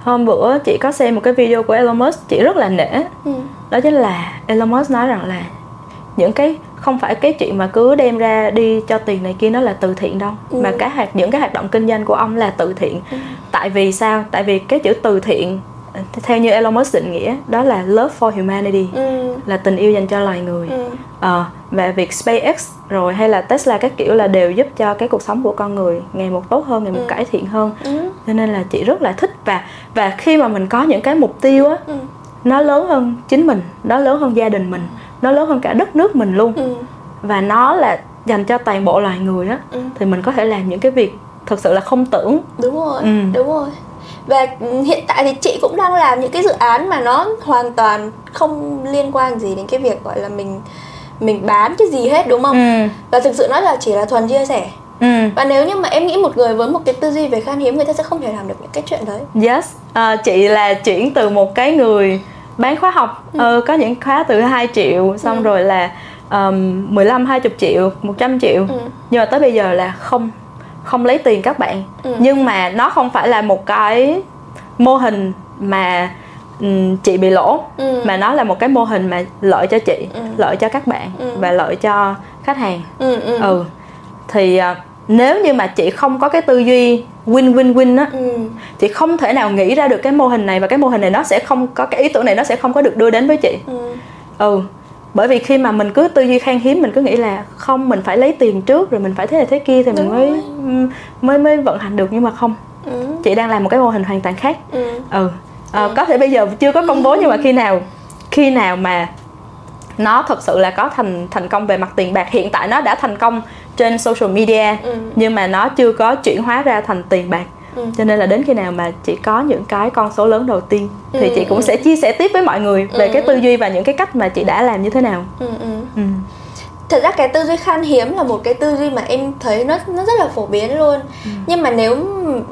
Hôm bữa chị có xem một cái video của Elon Musk chị rất là nể. Ừ. đó chính là Elon Musk nói rằng là những cái không phải cái chuyện mà cứ đem ra đi cho tiền này kia nó là từ thiện đâu Ừ. mà cái hạt những cái hoạt động kinh doanh của ông là từ thiện tại vì sao tại vì cái chữ từ thiện theo như Elon Musk định nghĩa đó là love for humanity Ừ. là tình yêu dành cho loài người Ừ. Ờ, và việc SpaceX rồi hay là Tesla các kiểu là đều giúp cho cái cuộc sống của con người ngày một tốt hơn ngày một Ừ. cải thiện hơn Ừ. cho nên là chị rất là thích và và khi mà mình có những cái mục tiêu á Ừ. nó lớn hơn chính mình nó lớn hơn gia đình mình nó lớn hơn cả đất nước mình luôn. Ừ. và nó là dành cho toàn bộ loài người á Ừ. thì mình có thể làm những cái việc thực sự là không tưởng. Đúng rồi Ừ. đúng rồi. Và hiện tại thì chị cũng đang làm những cái dự án mà nó hoàn toàn không liên quan gì đến cái việc gọi là mình mình bán cái gì hết đúng không? Ừ. Và thực sự nói là chỉ là thuần chia sẻ. Ừ. Và nếu như mà em nghĩ một người với một cái tư duy về khan hiếm người ta sẽ không thể làm được những cái chuyện đấy. Yes. À, chị là chuyển từ một cái người bán khóa học ờ, có những khóa từ 2 triệu xong Ừ. rồi là um, 15 20 triệu 100 triệu Ừ. nhưng mà tới bây giờ là không không lấy tiền các bạn Ừ. nhưng mà nó không phải là một cái mô hình mà ừm, chị bị lỗ Ừ. mà nó là một cái mô hình mà lợi cho chị Ừ. lợi cho các bạn Ừ. và lợi cho khách hàng ừ ừ ừ thì à, nếu như mà chị không có cái tư duy win win win á. Ừ. Chị không thể nào nghĩ ra được cái mô hình này và cái mô hình này nó sẽ không có cái ý tưởng này nó sẽ không có được đưa đến với chị. Ừ. Ừ. Bởi vì khi mà mình cứ tư duy khan hiếm mình cứ nghĩ là không mình phải lấy tiền trước rồi mình phải thế này thế kia thì mình Đúng mới rồi. mới mới vận hành được nhưng mà không. Ừ. Chị đang làm một cái mô hình hoàn toàn khác. Ừ. Ừ. Ờ, Ừ. có thể bây giờ chưa có công bố nhưng mà khi nào khi nào mà nó thật sự là có thành thành công về mặt tiền bạc hiện tại nó đã thành công trên social media Ừ. nhưng mà nó chưa có chuyển hóa ra thành tiền bạc Ừ. cho nên là đến khi nào mà chị có những cái con số lớn đầu tiên thì Ừ, chị cũng ừ. sẽ chia sẻ tiếp với mọi người về Ừ. cái tư duy và những cái cách mà chị đã làm như thế nào ừ ừ ừ. thật ra cái tư duy khan hiếm là một cái tư duy mà em thấy nó nó rất là phổ biến luôn Ừ. nhưng mà nếu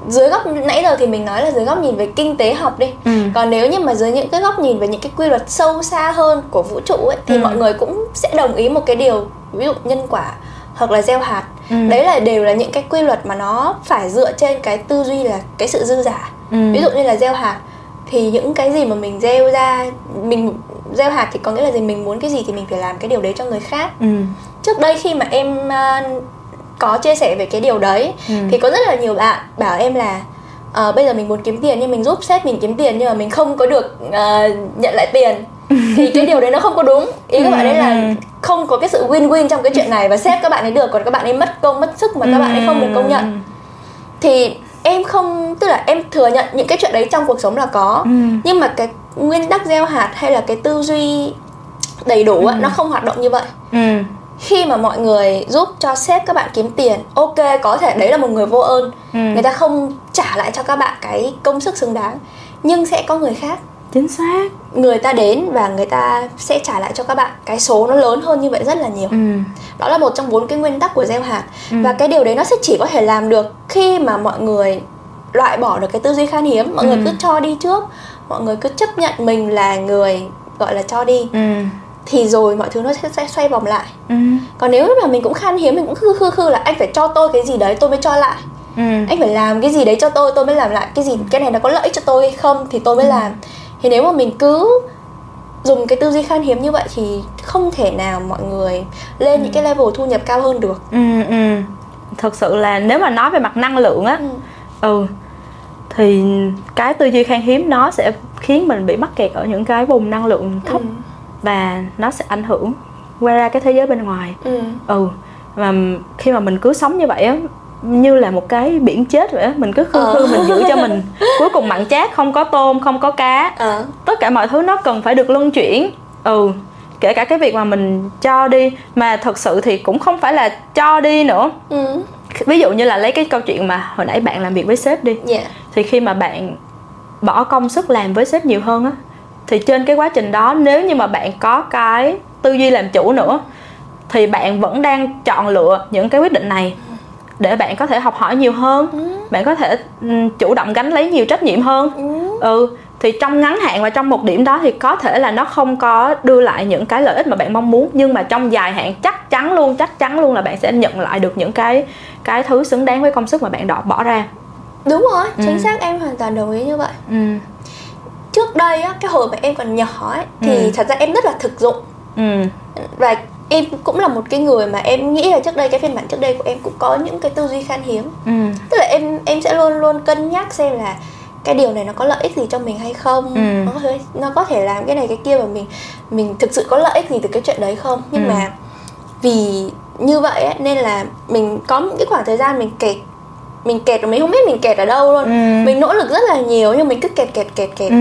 dưới góc nãy giờ thì mình nói là dưới góc nhìn về kinh tế học đi Ừ. còn nếu như mà dưới những cái góc nhìn về những cái quy luật sâu xa hơn của vũ trụ ấy thì Ừ. mọi người cũng sẽ đồng ý một cái điều ví dụ nhân quả hoặc là gieo hạt Ừ. đấy là đều là những cái quy luật mà nó phải dựa trên cái tư duy là cái sự dư giả Ừ. ví dụ như là gieo hạt thì những cái gì mà mình gieo ra mình gieo hạt thì có nghĩa là gì mình muốn cái gì thì mình phải làm cái điều đấy cho người khác Ừ. trước đây khi mà em à, có chia sẻ về cái điều đấy Ừ. thì có rất là nhiều bạn bảo em là ờ, bây giờ mình muốn kiếm tiền nhưng mình giúp sếp mình kiếm tiền nhưng mà mình không có được ờ, nhận lại tiền thì cái điều đấy nó không có đúng ý các bạn ấy là Ừ. không có cái sự win-win trong cái chuyện này và sếp các bạn ấy được còn các bạn ấy mất công mất sức mà các bạn ấy không được công nhận thì em không tức là em thừa nhận những cái chuyện đấy trong cuộc sống là có Ừ. nhưng mà cái nguyên tắc gieo hạt hay là cái tư duy đầy đủ á, nó không hoạt động như vậy Ừ. khi mà mọi người giúp cho sếp các bạn kiếm tiền ok có thể đấy là một người vô ơn Ừ. người ta không trả lại cho các bạn cái công sức xứng đáng nhưng sẽ có người khác chính xác. Người ta đến và người ta sẽ trả lại cho các bạn. Cái số nó lớn hơn như vậy rất là nhiều. Ừ. đó là một trong bốn cái nguyên tắc của gieo hạt. Và cái điều đấy nó sẽ chỉ có thể làm được khi mà mọi người loại bỏ được cái tư duy khan hiếm. Mọi người cứ cho đi trước. Mọi người cứ chấp nhận mình là người gọi là cho đi. Ừ. thì rồi mọi thứ nó sẽ, sẽ xoay vòng lại. Ừ. còn nếu mà mình cũng khan hiếm mình cũng khư khư khư là anh phải cho tôi cái gì đấy tôi mới cho lại. Ừ. anh phải làm cái gì đấy cho tôi tôi mới làm lại. Cái gì cái này nó có lợi ích cho tôi hay không thì tôi mới làm thì nếu mà mình cứ dùng cái tư duy khan hiếm như vậy thì không thể nào mọi người lên những cái level thu nhập cao hơn được Ừ. Ừ. thật sự là nếu mà nói về mặt năng lượng á Ừ. ừ thì cái tư duy khan hiếm nó sẽ khiến mình bị mắc kẹt ở những cái vùng năng lượng thấp Ừ. và nó sẽ ảnh hưởng qua ra cái thế giới bên ngoài Ừ. ừ và khi mà mình cứ sống như vậy á như là một cái biển chết vậy á mình cứ khư Ờ. khư mình giữ cho mình cuối cùng mặn chát không có tôm không có cá Ờ. tất cả mọi thứ nó cần phải được luân chuyển ừ kể cả cái việc mà mình cho đi mà thật sự thì cũng không phải là cho đi nữa Ừ. ví dụ như là lấy cái câu chuyện mà hồi nãy bạn làm việc với sếp đi Dạ. thì khi mà bạn bỏ công sức làm với sếp nhiều hơn á thì trên cái quá trình đó nếu như mà bạn có cái tư duy làm chủ nữa thì bạn vẫn đang chọn lựa những cái quyết định này để bạn có thể học hỏi nhiều hơn. Bạn có thể ừm, chủ động gánh lấy nhiều trách nhiệm hơn. Ừ. ừ thì trong ngắn hạn và trong một điểm đó thì có thể là nó không có đưa lại những cái lợi ích mà bạn mong muốn nhưng mà trong dài hạn chắc chắn luôn chắc chắn luôn là bạn sẽ nhận lại được những cái cái thứ xứng đáng với công sức mà bạn đỏ bỏ ra. Đúng rồi chính xác em hoàn toàn đồng ý như vậy. Ừ. Trước đây á cái hồi mà em còn nhỏ ấy thì Ừ. thật ra em rất là thực dụng. Ừ. Và em cũng là một cái người mà em nghĩ là trước đây cái phiên bản trước đây của em cũng có những cái tư duy khan hiếm. Ừ. Tức là em em sẽ luôn luôn cân nhắc xem là cái điều này nó có lợi ích gì cho mình hay không. Ừ. nó có thể nó có thể làm cái này cái kia và mình mình thực sự có lợi ích gì từ cái chuyện đấy không? Nhưng Ừ. mà vì như vậy ấy, nên là mình có những cái khoảng thời gian mình kẹt mình kẹt mình không biết mình kẹt ở đâu luôn. Ừ. mình nỗ lực rất là nhiều nhưng mình cứ kẹt kẹt kẹt kẹt. Ừ.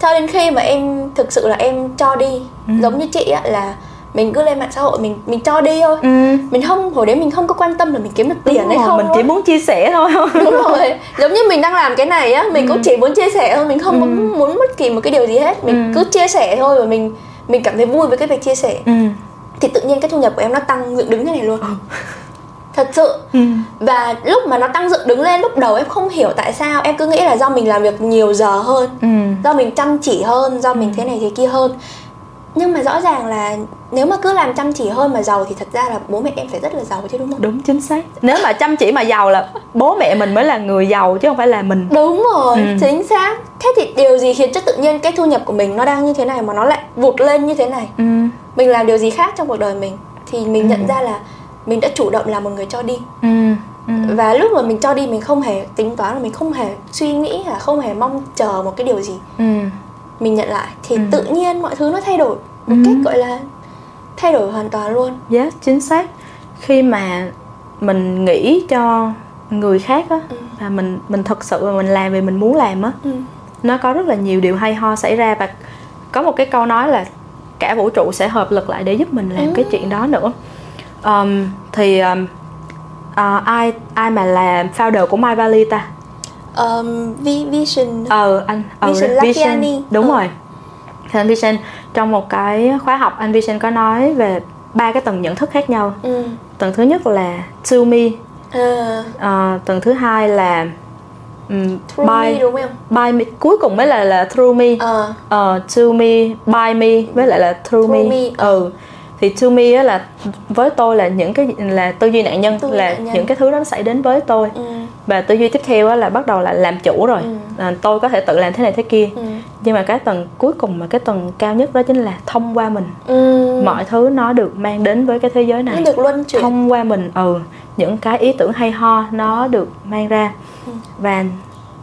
Cho đến khi mà em thực sự là em cho đi giống như chị á là mình cứ lên mạng xã hội mình mình cho đi thôi. Ừ. Mình không hồi đấy mình không có quan tâm là mình kiếm được tiền Đúng hay rồi, không mình chỉ muốn chia sẻ thôi. Đúng rồi. Giống như mình đang làm cái này á mình cũng chỉ muốn chia sẻ thôi mình không muốn, muốn bất kỳ một cái điều gì hết. Mình cứ chia sẻ thôi và mình mình cảm thấy vui với cái việc chia sẻ. Ừ. Thì tự nhiên cái thu nhập của em nó tăng dựng đứng thế này luôn. Thật sự. Ừ. Và lúc mà nó tăng dựng đứng lên lúc đầu em không hiểu tại sao em cứ nghĩ là do mình làm việc nhiều giờ hơn ừ. do mình chăm chỉ hơn do mình thế này thế kia hơn nhưng mà rõ ràng là nếu mà cứ làm chăm chỉ hơn mà giàu thì thật ra là bố mẹ em phải rất là giàu chứ đúng không? Đúng chính xác. Nếu mà chăm chỉ mà giàu là bố mẹ mình mới là người giàu chứ không phải là mình. Đúng rồi Ừ. chính xác. Thế thì điều gì khiến cho tự nhiên cái thu nhập của mình nó đang như thế này mà nó lại vụt lên như thế này? Ừ. Mình làm điều gì khác trong cuộc đời mình thì mình nhận ra là mình đã chủ động là một người cho đi. Ừ ừ. Và lúc mà mình cho đi mình không hề tính toán mình không hề suy nghĩ là không hề mong chờ một cái điều gì. Ừ mình nhận lại thì Ừ. tự nhiên mọi thứ nó thay đổi một Ừ. cách gọi là thay đổi hoàn toàn luôn yes chính xác khi mà mình nghĩ cho người khác á Ừ. và mình mình thật sự mà mình làm vì mình muốn làm á ừ. nó có rất là nhiều điều hay ho xảy ra và có một cái câu nói là cả vũ trụ sẽ hợp lực lại để giúp mình làm Ừ. cái chuyện đó nữa um, thì um, ờ, ai ai mà là founder của My Valley ta um, vi- vision. Ờ anh ờ, Vision Lakiani. đúng Ờ. rồi. Thì anh Vision trong một cái khóa học anh Vision có nói về ba cái tầng nhận thức khác nhau. Ừ. tầng thứ nhất là to me. À, ờ, tầng thứ hai là um, through by me đúng không? by me. Cuối cùng mới là là through me. Ờ. Ờ, to me by me với lại là through, Through me. me, ừ thì to me á là với tôi là những cái là tư duy nạn nhân Tư là nạn nhân. những cái thứ đó nó xảy đến với tôi ừ. và tư duy tiếp theo á là bắt đầu là làm chủ rồi Ừ. à, tôi có thể tự làm thế này thế kia Ừ. nhưng mà cái tầng cuối cùng mà cái tầng cao nhất đó chính là thông qua mình Ừ. ừ. mọi thứ nó được mang đến với cái thế giới này nó được luân chuyển thông qua mình ừ những cái ý tưởng hay ho nó được mang ra ừ. và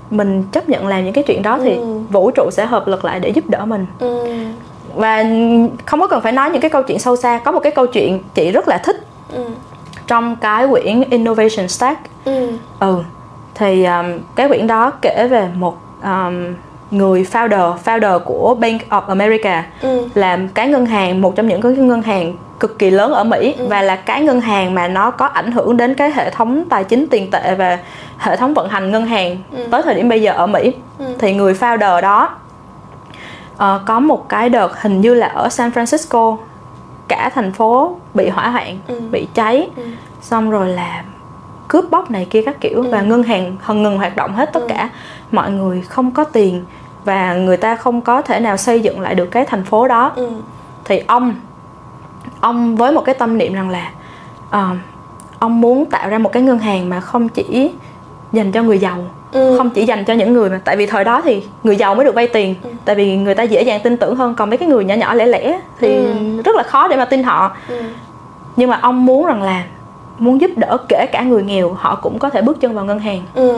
mình chấp nhận làm những cái chuyện đó thì ừ. vũ trụ sẽ hợp lực lại để giúp đỡ mình ừ. Và không có cần phải nói những cái câu chuyện sâu xa có một cái câu chuyện chị rất là thích ừ. trong cái quyển innovation stack ừ, ừ thì um, cái quyển đó kể về một um, người founder founder của Bank of America ừ. làm cái ngân hàng một trong những cái ngân hàng cực kỳ lớn ở Mỹ ừ. và là cái ngân hàng mà nó có ảnh hưởng đến cái hệ thống tài chính tiền tệ và hệ thống vận hành ngân hàng ừ. tới thời điểm bây giờ ở Mỹ ừ. thì người founder đó uh, có một cái đợt hình như là ở San Francisco cả thành phố bị hỏa hoạn ừ. bị cháy ừ. xong rồi là cướp bóc này kia các kiểu ừ. và ngân hàng hần ngừng hoạt động hết tất ừ. cả mọi người không có tiền và người ta không có thể nào xây dựng lại được cái thành phố đó ừ. thì ông ông với một cái tâm niệm rằng là uh, ông muốn tạo ra một cái ngân hàng mà không chỉ dành cho người giàu ừ. không chỉ dành cho những người mà tại vì thời đó thì người giàu mới được vay tiền ừ. tại vì người ta dễ dàng tin tưởng hơn còn mấy cái người nhỏ nhỏ lẻ lẻ thì ừ. rất là khó để mà tin họ ừ. nhưng mà ông muốn rằng là muốn giúp đỡ kể cả người nghèo họ cũng có thể bước chân vào ngân hàng ừ.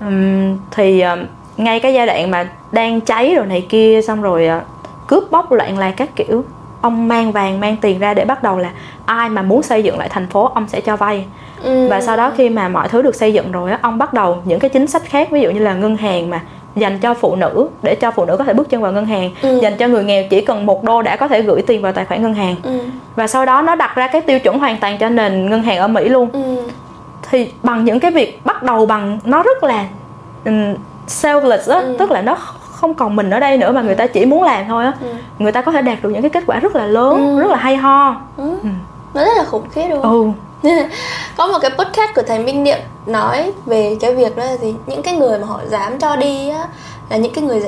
um, thì uh, ngay cái giai đoạn mà đang cháy rồi này kia xong rồi uh, cướp bóc loạn lạc các kiểu ông mang vàng mang tiền ra để bắt đầu là ai mà muốn xây dựng lại thành phố ông sẽ cho vay ừ. và sau đó khi mà mọi thứ được xây dựng rồi á ông bắt đầu những cái chính sách khác ví dụ như là ngân hàng mà dành cho phụ nữ để cho phụ nữ có thể bước chân vào ngân hàng ừ. dành cho người nghèo chỉ cần một đô đã có thể gửi tiền vào tài khoản ngân hàng ừ. và sau đó nó đặt ra cái tiêu chuẩn hoàn toàn cho nền ngân hàng ở mỹ luôn ừ. thì bằng những cái việc bắt đầu bằng nó rất là um, selfless á ừ. tức là nó không còn mình ở đây nữa mà người ta chỉ muốn làm thôi á ừ. người ta có thể đạt được những cái kết quả rất là lớn ừ. rất là hay ho ừ. Ừ. nó rất là khủng khiếp không ừ. Có một cái podcast của thầy Minh Niệm nói về cái việc đó là gì những cái người mà họ dám cho đi á là những cái người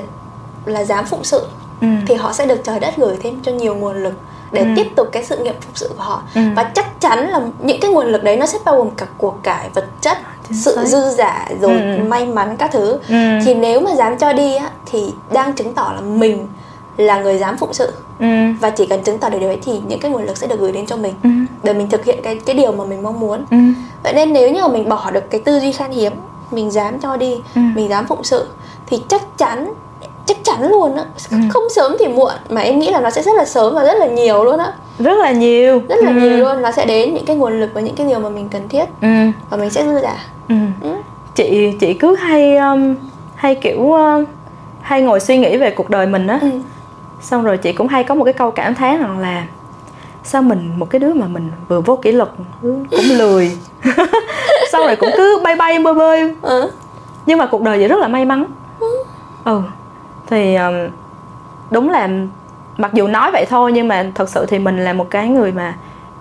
là dám phụng sự ừ. thì họ sẽ được trời đất gửi thêm cho nhiều nguồn lực để ừ. tiếp tục cái sự nghiệp phục sự của họ ừ. và chắc chắn là những cái nguồn lực đấy nó sẽ bao gồm cả của cải vật chất sự dư giả rồi ừ. may mắn các thứ ừ. thì nếu mà dám cho đi á thì đang chứng tỏ là mình là người dám phụng sự ừ. và chỉ cần chứng tỏ được điều ấy thì những cái nguồn lực sẽ được gửi đến cho mình ừ. để mình thực hiện cái cái điều mà mình mong muốn ừ. vậy nên nếu như mà mình bỏ được cái tư duy khan hiếm mình dám cho đi ừ. mình dám phụng sự thì chắc chắn chắc chắn luôn á ừ. không sớm thì muộn mà em nghĩ là nó sẽ rất là sớm và rất là nhiều luôn á rất là nhiều rất là ừ. nhiều luôn nó sẽ đến những cái nguồn lực và những cái điều mà mình cần thiết ừ. và mình sẽ dư giả ừ. Ừ. chị chị cứ hay um, hay kiểu uh, hay ngồi suy nghĩ về cuộc đời mình á ừ. Xong rồi chị cũng hay có một cái câu cảm thán rằng là sao mình một cái đứa mà mình vừa vô kỷ luật cũng lười xong rồi cũng cứ bay bay bơi bơi ừ. nhưng mà cuộc đời vậy rất là may mắn ừ, ừ. thì đúng là mặc dù nói vậy thôi nhưng mà thật sự thì mình là một cái người mà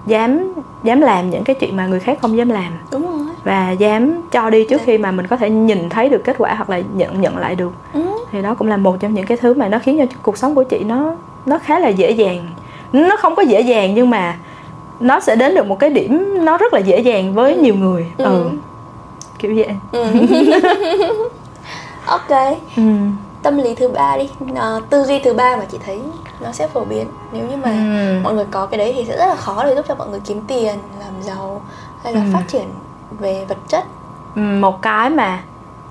dám dám làm những cái chuyện mà người khác không dám làm đúng rồi và dám cho đi trước khi mà mình có thể nhìn thấy được kết quả hoặc là nhận nhận lại được ừ. thì đó cũng là một trong những cái thứ mà nó khiến cho cuộc sống của chị nó nó khá là dễ dàng nó không có dễ dàng nhưng mà nó sẽ đến được một cái điểm nó rất là dễ dàng với ừ. nhiều người ừ. ừ kiểu vậy ừ. ok ừ. tâm lý thứ ba đi à, tư duy thứ ba mà chị thấy nó sẽ phổ biến. Nếu như mà ừ. mọi người có cái đấy thì sẽ rất là khó để giúp cho mọi người kiếm tiền làm giàu hay là ừ. phát triển về vật chất. Ừ, một cái mà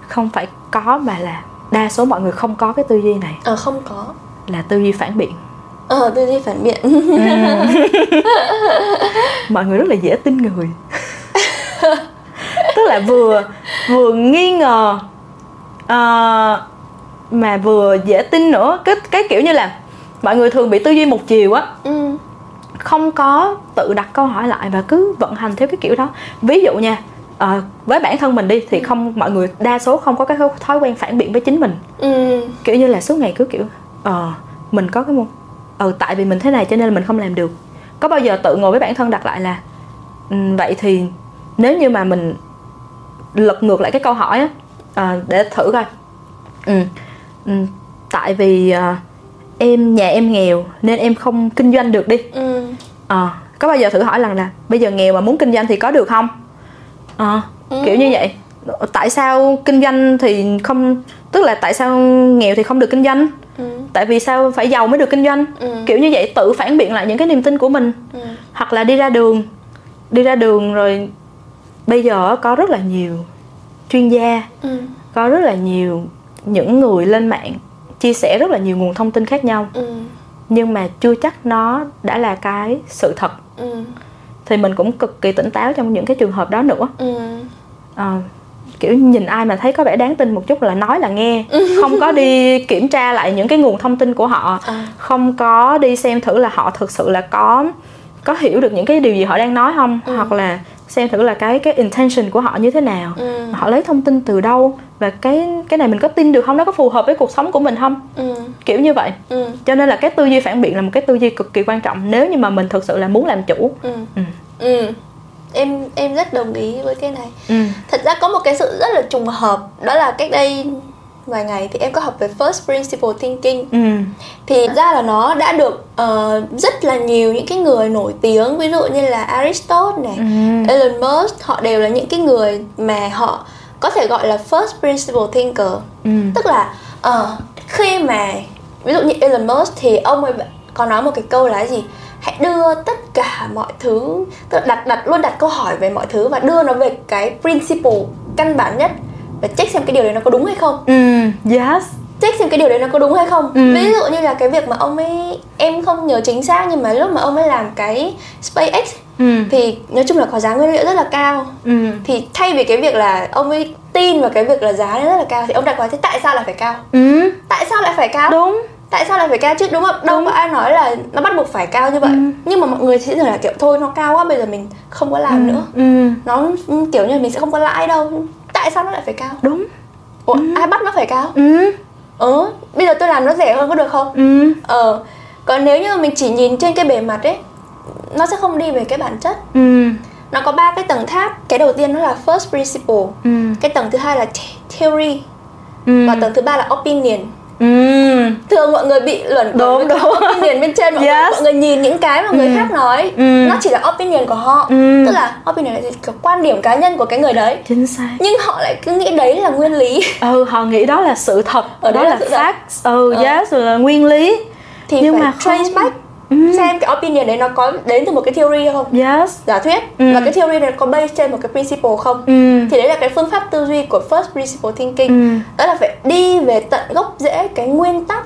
không phải có mà là đa số mọi người không có cái tư duy này. Ờ không có. Là tư duy phản biện. Ờ tư duy phản biện. Ừ. mọi người rất là dễ tin người. Tức là vừa vừa nghi ngờ uh, mà vừa dễ tin nữa. Cái cái kiểu như là mọi người thường bị tư duy một chiều á ừ. không có tự đặt câu hỏi lại và cứ vận hành theo cái kiểu đó ví dụ nha uh, với bản thân mình đi thì ừ. không mọi người đa số không có cái thói quen phản biện với chính mình ừ. kiểu như là suốt ngày cứ kiểu ờ mình có cái môn ờ tại vì mình thế này cho nên là mình không làm được có bao giờ tự ngồi với bản thân đặt lại là um, vậy thì nếu như mà mình lật ngược lại cái câu hỏi á uh, để thử coi ừ. Ừ, tại vì uh, em nhà em nghèo nên em không kinh doanh được đi ừ. à, có bao giờ thử hỏi lần là bây giờ nghèo mà muốn kinh doanh thì có được không à, ừ. kiểu như vậy tại sao kinh doanh thì không tức là tại sao nghèo thì không được kinh doanh ừ. tại vì sao phải giàu mới được kinh doanh Ừ. kiểu như vậy tự phản biện lại những cái niềm tin của mình Ừ. hoặc là đi ra đường đi ra đường rồi bây giờ có rất là nhiều chuyên gia Ừ. có rất là nhiều những người lên mạng chia sẻ rất là nhiều nguồn thông tin khác nhau Ừ. nhưng mà chưa chắc nó đã là cái sự thật Ừ. thì mình cũng cực kỳ tỉnh táo trong những cái trường hợp đó nữa Ừ. Ờ, kiểu nhìn ai mà thấy có vẻ đáng tin một chút là nói là nghe không có đi kiểm tra lại những cái nguồn thông tin của họ À. không có đi xem thử là họ thực sự là có có hiểu được những cái điều gì họ đang nói không Ừ. hoặc là xem thử là cái cái intention của họ như thế nào Ừ. họ lấy thông tin từ đâu và cái cái này mình có tin được không nó có phù hợp với cuộc sống của mình không Ừ. kiểu như vậy Ừ. cho nên là cái tư duy phản biện là một cái tư duy cực kỳ quan trọng nếu như mà mình thực sự là muốn làm chủ Ừ. ừ. Ừ. Em em rất đồng ý với cái này. ừ Thật ra có một cái sự rất là trùng hợp đó là cách đây vài ngày thì em có học về first principle thinking. Ừ. Thì ra là nó đã được ờ, rất là nhiều những cái người nổi tiếng ví dụ như là Aristotle này, Ừ. Elon Musk họ đều là những cái người mà họ có thể gọi là first principle thinker. Ừ. Tức là ờ, khi mà ví dụ như Elon Musk thì ông ấy có nói một cái câu là gì? Hãy đưa tất cả mọi thứ tức là đặt đặt luôn đặt câu hỏi về mọi thứ và đưa nó về cái principle căn bản nhất và check xem cái điều đấy nó có đúng hay không. Ừ yes. Check xem cái điều đấy nó có đúng hay không. Ừ. ví dụ như là cái việc mà ông ấy em không nhớ chính xác nhưng mà lúc mà ông ấy làm cái SpaceX ừ. thì nói chung là có giá nguyên liệu rất là cao. Ừ. Thì thay vì cái việc là ông ấy tin vào cái việc là giá nó rất là cao thì ông đặt vào thế tại sao lại phải cao? Ừ. Tại sao lại phải cao? Đúng. Tại sao lại phải cao chứ? Đúng không? Đâu có ai nói là nó bắt buộc phải cao như vậy. Ừ. nhưng mà mọi người sẽ tưởng là kiểu thôi nó cao quá bây giờ mình không có làm nữa. Ừ. Nó ừ, kiểu như mình sẽ không có lãi đâu tại sao nó lại phải cao? Đúng. Ủa ai bắt nó phải cao? Ừ. Ờ bây giờ tôi làm nó rẻ hơn có được không? Ừ. Ờ còn nếu như mình chỉ nhìn trên cái bề mặt ấy nó sẽ không đi về cái bản chất. Ừ. Nó có ba cái tầng tháp cái đầu tiên nó là first principle. Ừ. Cái tầng thứ hai là the- theory. Ừ. Và tầng thứ ba là opinion ừ thường mọi người bị luẩn Đúng, cái đúng. opinion bên trên mọi, người, Yes. mọi người nhìn những cái mà người khác nói Ừ. nó chỉ là opinion của họ Ừ. tức là opinion là? Kiểu quan điểm cá nhân của cái người đấy chính xác nhưng họ lại cứ nghĩ đấy là nguyên lý ừ họ nghĩ đó là sự thật Ờ, đó là là fact ừ Ờ. yes rồi là nguyên lý thì Nhưng phải mà trace không. back Ừ. xem cái opinion đấy nó có đến từ một cái theory không? Yes. Giả thuyết. Ừ. và cái theory này có base trên một cái principle không? Ừ. Thì đấy là cái phương pháp tư duy của first principle thinking. Ừ. Đó là phải đi về tận gốc rễ cái nguyên tắc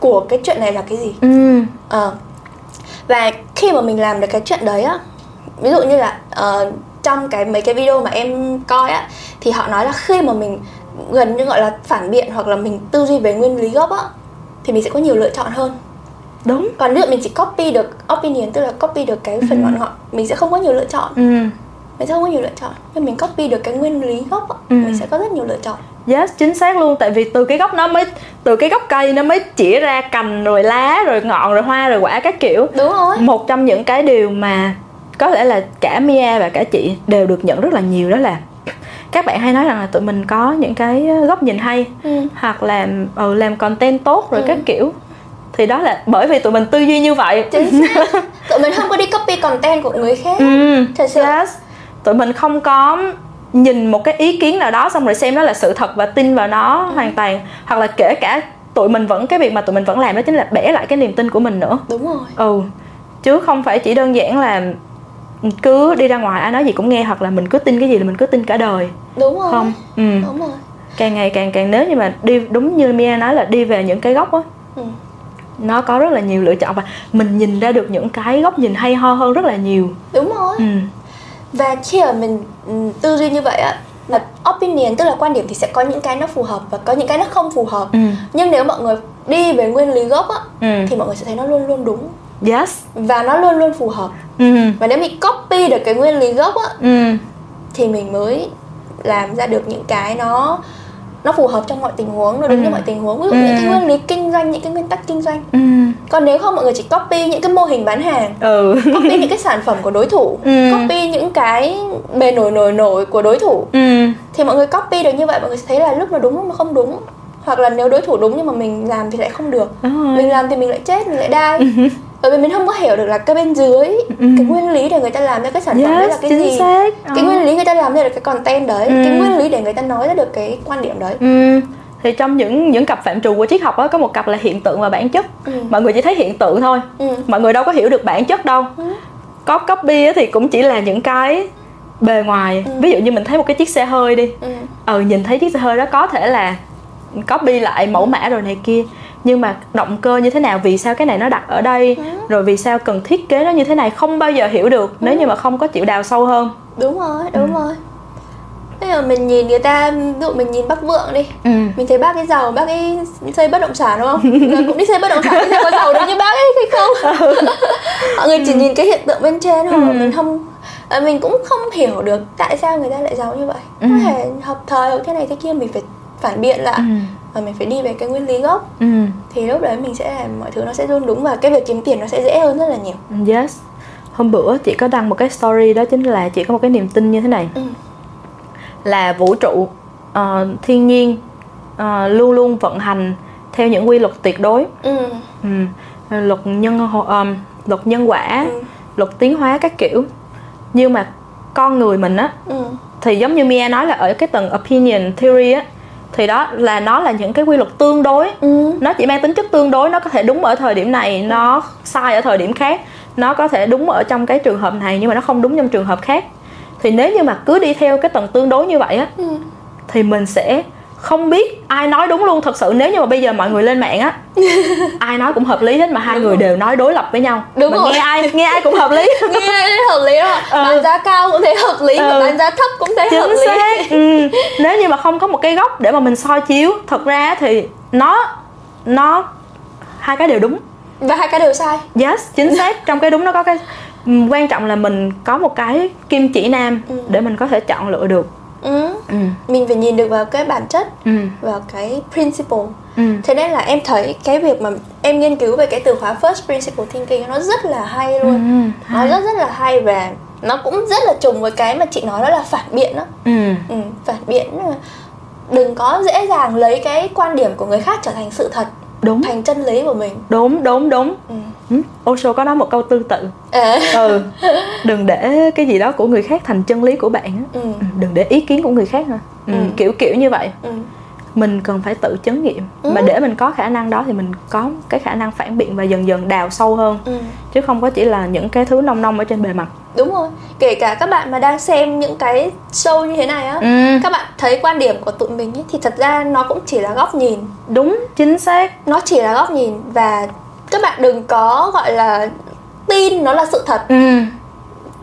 của cái chuyện này là cái gì. Ừ. Ờ. và khi mà mình làm được cái chuyện đấy á ví dụ như là ờ, trong cái mấy cái video mà em coi á thì họ nói là khi mà mình gần như gọi là phản biện hoặc là mình tư duy về nguyên lý gốc á thì mình sẽ có nhiều lựa chọn hơn đúng. Còn ví dụ mình chỉ copy được opinion tức là copy được cái phần ngọn ngọn mình sẽ không có nhiều lựa chọn. Ừ. Mình sẽ không có nhiều lựa chọn. Nhưng mình copy được cái nguyên lý gốc Ừ. mình sẽ có rất nhiều lựa chọn. Yes, chính xác luôn Tại vì từ cái gốc nó mới Từ cái gốc cây nó mới chỉ ra cành rồi lá Rồi ngọn rồi hoa rồi quả các kiểu. Đúng rồi. Một trong những cái điều mà Có lẽ là cả Mia và cả chị Đều được nhận rất là nhiều đó là Các bạn hay nói rằng là tụi mình có những cái góc nhìn hay ừ. Hoặc làm ừ, làm content tốt rồi Ừ. các kiểu Thì đó là bởi vì tụi mình tư duy như vậy. Chính xác. Tụi mình không có đi copy content của người khác. Ừ, Thật sự. yes. Tụi mình không có nhìn một cái ý kiến nào đó xong rồi xem nó là sự thật và tin vào nó Ừ. hoàn toàn. Hoặc là kể cả tụi mình vẫn cái việc mà tụi mình vẫn làm đó chính là bẻ lại cái niềm tin của mình nữa. Đúng rồi. Ừ chứ không phải chỉ đơn giản là cứ đi ra ngoài ai nói gì cũng nghe hoặc là mình cứ tin cái gì là mình cứ tin cả đời. Đúng rồi. Không? Ừ. Đúng rồi. Càng ngày càng càng nếu như mà đi đúng như Mia nói là đi về những cái góc á. Ừ. nó có rất là nhiều lựa chọn và mình nhìn ra được những cái góc nhìn hay ho hơn rất là nhiều. Đúng rồi. Ừ. Và khi mà mình ừ, tư duy như vậy á là opinion tức là quan điểm thì sẽ có những cái nó phù hợp và có những cái nó không phù hợp. Ừ. Nhưng nếu mọi người đi về nguyên lý gốc á ừ. thì mọi người sẽ thấy nó luôn luôn đúng. Yes. Và nó luôn luôn phù hợp. Ừ. Và nếu mình copy được cái nguyên lý gốc á ừ. thì mình mới làm ra được những cái nó nó phù hợp trong mọi tình huống nó đúng Ừ. như mọi tình huống. Ví dụ Ừ. những cái nguyên lý kinh doanh những cái nguyên tắc kinh doanh. Ừ. Còn nếu không mọi người chỉ copy những cái mô hình bán hàng. Ừ. Copy những cái sản phẩm của đối thủ. Ừ. copy những cái bề nổi nổi nổi của đối thủ. Ừ. Thì mọi người copy được như vậy mọi người sẽ thấy là lúc nào đúng lúc mà không đúng. Hoặc là nếu đối thủ đúng nhưng mà mình làm thì lại không được. Mình làm thì mình lại chết mình lại đai bởi vì mình không có hiểu được là cái bên dưới Ừ. cái nguyên lý để người ta làm ra cái sản phẩm đấy là yes cái gì xác cái nguyên lý người ta làm ra được cái content đấy Ừ. cái nguyên lý để người ta nói ra được cái quan điểm đấy ừ thì trong những những cặp phạm trù của triết học đó có một cặp là hiện tượng và bản chất ừ. mọi người chỉ thấy hiện tượng thôi ừ. mọi người đâu có hiểu được bản chất đâu ừ. có copy thì cũng chỉ là những cái bề ngoài ừ. ví dụ như mình thấy một cái chiếc xe hơi đi ừ. ừ nhìn thấy chiếc xe hơi đó có thể là copy lại mẫu mã rồi này kia nhưng mà động cơ như thế nào vì sao cái này nó đặt ở đây ừ. rồi vì sao cần thiết kế nó như thế này không bao giờ hiểu được ừ. nếu như mà không có chịu đào sâu hơn đúng rồi đúng ừ. rồi Bây giờ mình nhìn người ta, ví dụ mình nhìn bác Vượng đi ừ. Mình thấy bác ấy giàu, bác ấy xây bất động sản đúng không? Người cũng đi xây bất động sản, thì có giàu được như bác ấy hay không? Ừ. Mọi người chỉ ừ. nhìn cái hiện tượng bên trên thôi ừ. Mình không à, mình cũng không hiểu được tại sao người ta lại giàu như vậy ừ. có thể hợp thời hoặc thế này thế kia mình phải phản biện lại ừ. Và mình phải đi về cái nguyên lý gốc ừ. thì lúc đấy mình sẽ làm mọi thứ nó sẽ luôn đúng và cái việc kiếm tiền nó sẽ dễ hơn rất là nhiều yes hôm bữa chị có đăng một cái story đó chính là chị có một cái niềm tin như thế này ừ. là vũ trụ uh, thiên nhiên uh, luôn luôn vận hành theo những quy luật tuyệt đối ừ. Ừ. luật nhân um, luật nhân quả ừ. luật tiến hóa các kiểu nhưng mà con người mình á ừ. thì giống như Mia nói là ở cái tầng opinion theory á thì đó là nó là những cái quy luật tương đối ừ. nó chỉ mang tính chất tương đối nó có thể đúng ở thời điểm này nó sai ở thời điểm khác nó có thể đúng ở trong cái trường hợp này nhưng mà nó không đúng trong trường hợp khác thì nếu như mà cứ đi theo cái tầng tương đối như vậy á ừ. thì mình sẽ không biết ai nói đúng luôn thật sự nếu như mà bây giờ mọi người lên mạng á ai nói cũng hợp lý hết mà hai đúng người rồi. đều nói đối lập với nhau đúng mà rồi. nghe ai nghe ai cũng hợp lý nghe ai hợp lý rồi ừ. giá cao cũng thấy hợp lý ừ. mà giá thấp cũng thấy Chính hợp lý xác. ừ. nếu như mà không có một cái góc để mà mình soi chiếu thật ra thì nó nó hai cái đều đúng và hai cái đều sai yes chính xác trong cái đúng nó có cái quan trọng là mình có một cái kim chỉ nam ừ. để mình có thể chọn lựa được Ừ. ừ. mình phải nhìn được vào cái bản chất ừ. vào cái principle ừ. thế nên là em thấy cái việc mà em nghiên cứu về cái từ khóa first principle thinking nó rất là hay luôn ừ. nó rất rất là hay và nó cũng rất là trùng với cái mà chị nói đó là phản biện đó ừ. Ừ, phản biện đừng có dễ dàng lấy cái quan điểm của người khác trở thành sự thật đúng thành chân lý của mình đúng đúng đúng ừ. ừ. Osho có nói một câu tương tự à. ừ đừng để cái gì đó của người khác thành chân lý của bạn ừ. ừ. đừng để ý kiến của người khác ha ừ. ừ. kiểu kiểu như vậy ừ. Mình cần phải tự chấn nghiệm ừ. mà để mình có khả năng đó thì mình có cái khả năng phản biện và dần dần đào sâu hơn ừ. chứ không có chỉ là những cái thứ nông nông ở trên bề mặt đúng rồi kể cả các bạn mà đang xem những cái show như thế này á ừ. các bạn thấy quan điểm của tụi mình ấy, thì thật ra nó cũng chỉ là góc nhìn đúng chính xác nó chỉ là góc nhìn và các bạn đừng có gọi là tin nó là sự thật ừ.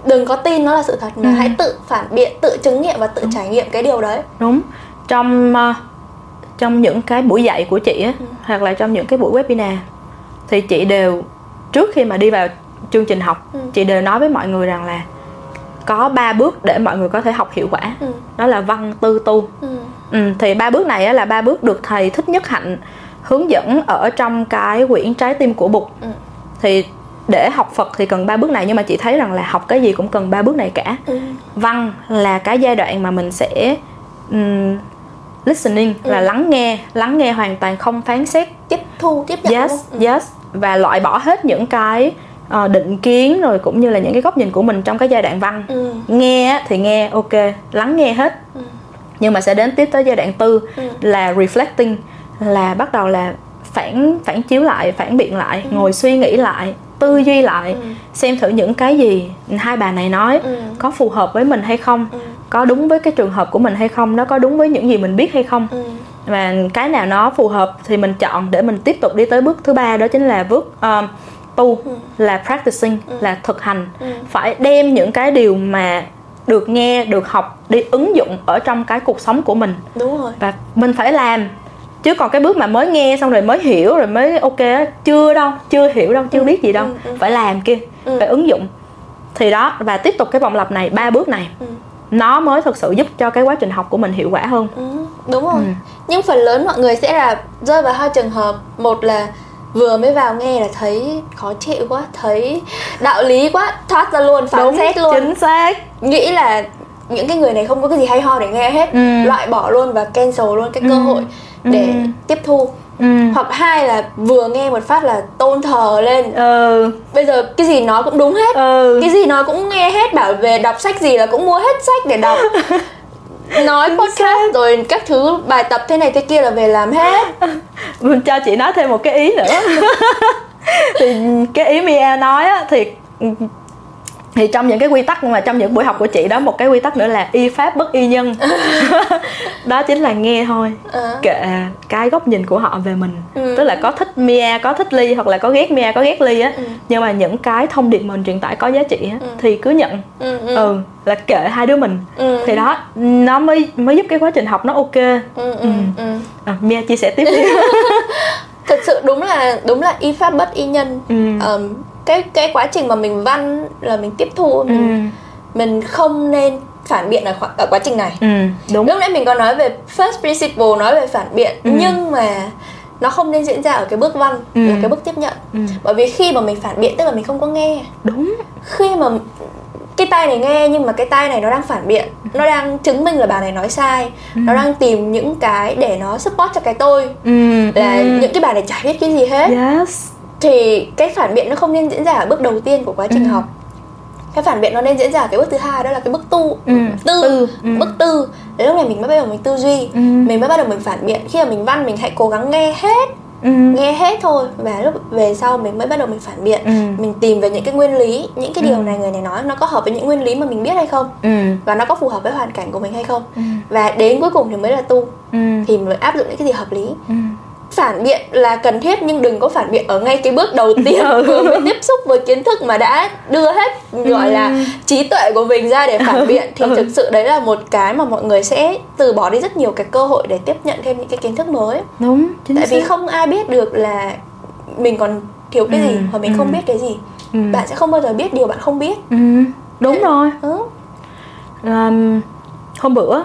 đừng có tin nó là sự thật mà ừ. hãy tự phản biện tự chứng nghiệm và tự đúng. trải nghiệm cái điều đấy đúng trong uh, trong những cái buổi dạy của chị á ừ. hoặc là trong những cái buổi webinar thì chị đều trước khi mà đi vào chương trình học ừ. chị đều nói với mọi người rằng là có ba bước để mọi người có thể học hiệu quả ừ. đó là văn tư tu ừ. Ừ, thì ba bước này là ba bước được thầy thích nhất hạnh hướng dẫn ở trong cái quyển trái tim của bụt ừ. thì để học Phật thì cần ba bước này nhưng mà chị thấy rằng là học cái gì cũng cần ba bước này cả. Ừ. Văn là cái giai đoạn mà mình sẽ um, listening ừ. là lắng nghe, lắng nghe hoàn toàn không phán xét, tiếp thu, tiếp nhận. Yes, ừ. yes và loại bỏ hết những cái uh, định kiến rồi cũng như là những cái góc nhìn của mình trong cái giai đoạn văn. Ừ. Nghe thì nghe ok, lắng nghe hết. Ừ. Nhưng mà sẽ đến tiếp tới giai đoạn tư ừ. là reflecting là bắt đầu là phản phản chiếu lại phản biện lại ừ. ngồi suy nghĩ lại tư duy lại ừ. xem thử những cái gì hai bà này nói ừ. có phù hợp với mình hay không ừ. Có đúng với cái trường hợp của mình hay không nó có đúng với những gì mình biết hay không ừ. và cái nào nó phù hợp thì mình chọn để mình tiếp tục đi tới bước thứ ba đó chính là bước uh, tu ừ. là practicing ừ. là thực hành ừ. phải đem những cái điều mà được nghe được học đi ứng dụng ở trong cái cuộc sống của mình đúng rồi và mình phải làm chứ còn cái bước mà mới nghe xong rồi mới hiểu rồi mới ok chưa đâu chưa hiểu đâu chưa ừ, biết gì đâu ừ, ừ. phải làm kia ừ. phải ứng dụng thì đó và tiếp tục cái vòng lặp này ba bước này ừ. Nó mới thực sự giúp cho cái quá trình học của mình hiệu quả hơn ừ, đúng rồi ừ. nhưng phần lớn mọi người sẽ là rơi vào hai trường hợp một là vừa mới vào nghe là thấy khó chịu quá thấy đạo lý quá thoát ra luôn phán Đúng, xét luôn chính xác nghĩ là những cái người này không có cái gì hay ho để nghe hết ừ. loại bỏ luôn và cancel luôn cái cơ ừ. hội để ừ. tiếp thu ừ. hoặc hai là vừa nghe một phát là tôn thờ lên ừ. bây giờ cái gì nói cũng đúng hết ừ. cái gì nói cũng nghe hết bảo về đọc sách gì là cũng mua hết sách để đọc nói podcast rồi các thứ bài tập thế này thế kia là về làm hết mình cho chị nói thêm một cái ý nữa thì cái ý Mia nói á thì thì trong những cái quy tắc mà trong những buổi học của chị đó một cái quy tắc nữa là y pháp bất y nhân đó chính là nghe thôi à. kệ cái góc nhìn của họ về mình ừ. tức là có thích Mia có thích Ly hoặc là có ghét Mia có ghét Ly á ừ. nhưng mà những cái thông điệp mình truyền tải có giá trị á ừ. thì cứ nhận ừ, ừ. ừ là kệ hai đứa mình ừ. thì đó nó mới mới giúp cái quá trình học nó ok ừ, ừ, ừ. Ừ. À, Mia chia sẻ tiếp đi thật sự đúng là đúng là y pháp bất y nhân ừ. um, cái cái quá trình mà mình văn là mình tiếp thu mình ừ. mình không nên phản biện ở, ở quá trình này ừ, đúng lúc nãy mình có nói về first principle nói về phản biện ừ. nhưng mà nó không nên diễn ra ở cái bước văn ừ. là cái bước tiếp nhận ừ. bởi vì khi mà mình phản biện tức là mình không có nghe đúng khi mà cái tay này nghe nhưng mà cái tay này nó đang phản biện nó đang chứng minh là bà này nói sai ừ. nó đang tìm những cái để nó support cho cái tôi ừ. là ừ. những cái bà này chả biết cái gì hết yes thì cái phản biện nó không nên diễn ra ở bước đầu tiên của quá trình ừ. học cái phản biện nó nên diễn ra ở cái bước thứ hai đó là cái bước tu ừ. tư. Ừ. bước tư đến lúc này mình mới bắt đầu mình tư duy ừ. mình mới bắt đầu mình phản biện khi mà mình văn mình hãy cố gắng nghe hết ừ. nghe hết thôi và lúc về sau mình mới bắt đầu mình phản biện ừ. mình tìm về những cái nguyên lý những cái điều ừ. này người này nói nó có hợp với những nguyên lý mà mình biết hay không ừ. và nó có phù hợp với hoàn cảnh của mình hay không ừ. và đến cuối cùng thì mới là tu ừ. thì mình áp dụng những cái gì hợp lý ừ phản biện là cần thiết nhưng đừng có phản biện ở ngay cái bước đầu tiên ừ. vừa mới tiếp xúc với kiến thức mà đã đưa hết gọi là ừ. trí tuệ của mình ra để phản biện thì ừ. thực sự đấy là một cái mà mọi người sẽ từ bỏ đi rất nhiều cái cơ hội để tiếp nhận thêm những cái kiến thức mới đúng chính tại xác. vì không ai biết được là mình còn thiếu cái gì hoặc mình không biết cái gì bạn sẽ không bao giờ biết điều bạn không biết đúng đấy. rồi ừ. um, hôm bữa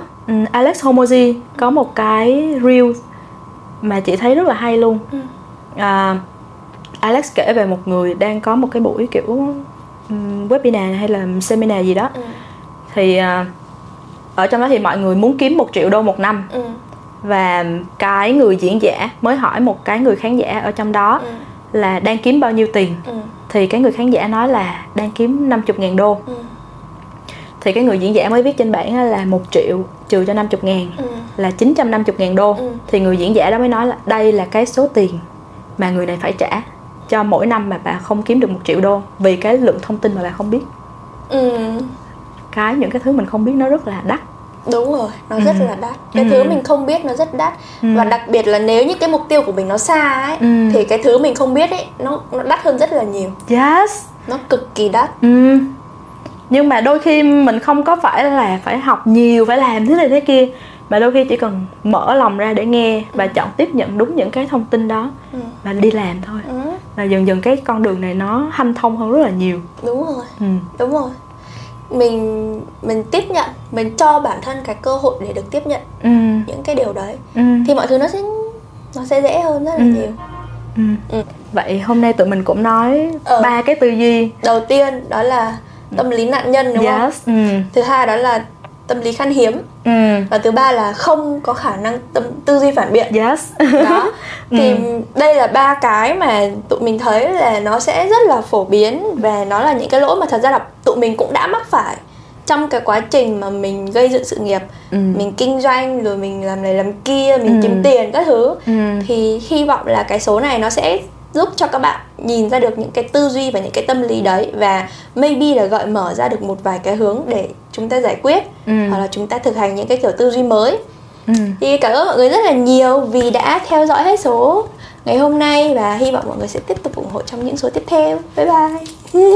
Alex Homozy có một cái reel mà chị thấy rất là hay luôn ừ. à, Alex kể về một người đang có một cái buổi kiểu um, webinar hay là seminar gì đó ừ. thì uh, ở trong đó thì mọi người muốn kiếm một triệu đô một năm ừ. và cái người diễn giả mới hỏi một cái người khán giả ở trong đó ừ. là đang kiếm bao nhiêu tiền ừ. thì cái người khán giả nói là đang kiếm 50 ngàn đô ừ. Thì cái người diễn giả mới viết trên bảng là một triệu trừ cho 50 ngàn ừ. là 950 ngàn đô ừ. thì người diễn giả đó mới nói là đây là cái số tiền mà người này phải trả cho mỗi năm mà bà không kiếm được một triệu đô vì cái lượng thông tin mà bà không biết ừ. cái những cái thứ mình không biết nó rất là đắt đúng rồi nó ừ. rất là đắt cái ừ. thứ mình không biết nó rất đắt ừ. và đặc biệt là nếu như cái mục tiêu của mình nó xa ấy ừ. thì cái thứ mình không biết ấy nó nó đắt hơn rất là nhiều yes nó cực kỳ đắt ừ nhưng mà đôi khi mình không có phải là phải học nhiều phải làm thế này thế kia mà đôi khi chỉ cần mở lòng ra để nghe và ừ. chọn tiếp nhận đúng những cái thông tin đó ừ. và đi làm thôi ừ. và dần dần cái con đường này nó hanh thông hơn rất là nhiều đúng rồi ừ. đúng rồi mình mình tiếp nhận mình cho bản thân cái cơ hội để được tiếp nhận ừ. những cái điều đấy ừ. thì mọi thứ nó sẽ nó sẽ dễ hơn rất là ừ. nhiều ừ. Ừ. vậy hôm nay tụi mình cũng nói ờ. ba cái tư duy đầu tiên đó là tâm lý nạn nhân đúng yes. không ừ. thứ hai đó là tâm lý khan hiếm ừ. và thứ ba là không có khả năng tâm tư duy phản biện yes đó thì ừ. đây là ba cái mà tụi mình thấy là nó sẽ rất là phổ biến và nó là những cái lỗi mà thật ra là tụi mình cũng đã mắc phải trong cái quá trình mà mình gây dựng sự nghiệp ừ. mình kinh doanh rồi mình làm này làm kia mình ừ. kiếm tiền các thứ ừ. thì hy vọng là cái số này nó sẽ giúp cho các bạn nhìn ra được những cái tư duy và những cái tâm lý đấy và maybe là gợi mở ra được một vài cái hướng để chúng ta giải quyết ừ. hoặc là chúng ta thực hành những cái kiểu tư duy mới ừ. thì cảm ơn mọi người rất là nhiều vì đã theo dõi hết số ngày hôm nay và hy vọng mọi người sẽ tiếp tục ủng hộ trong những số tiếp theo bye bye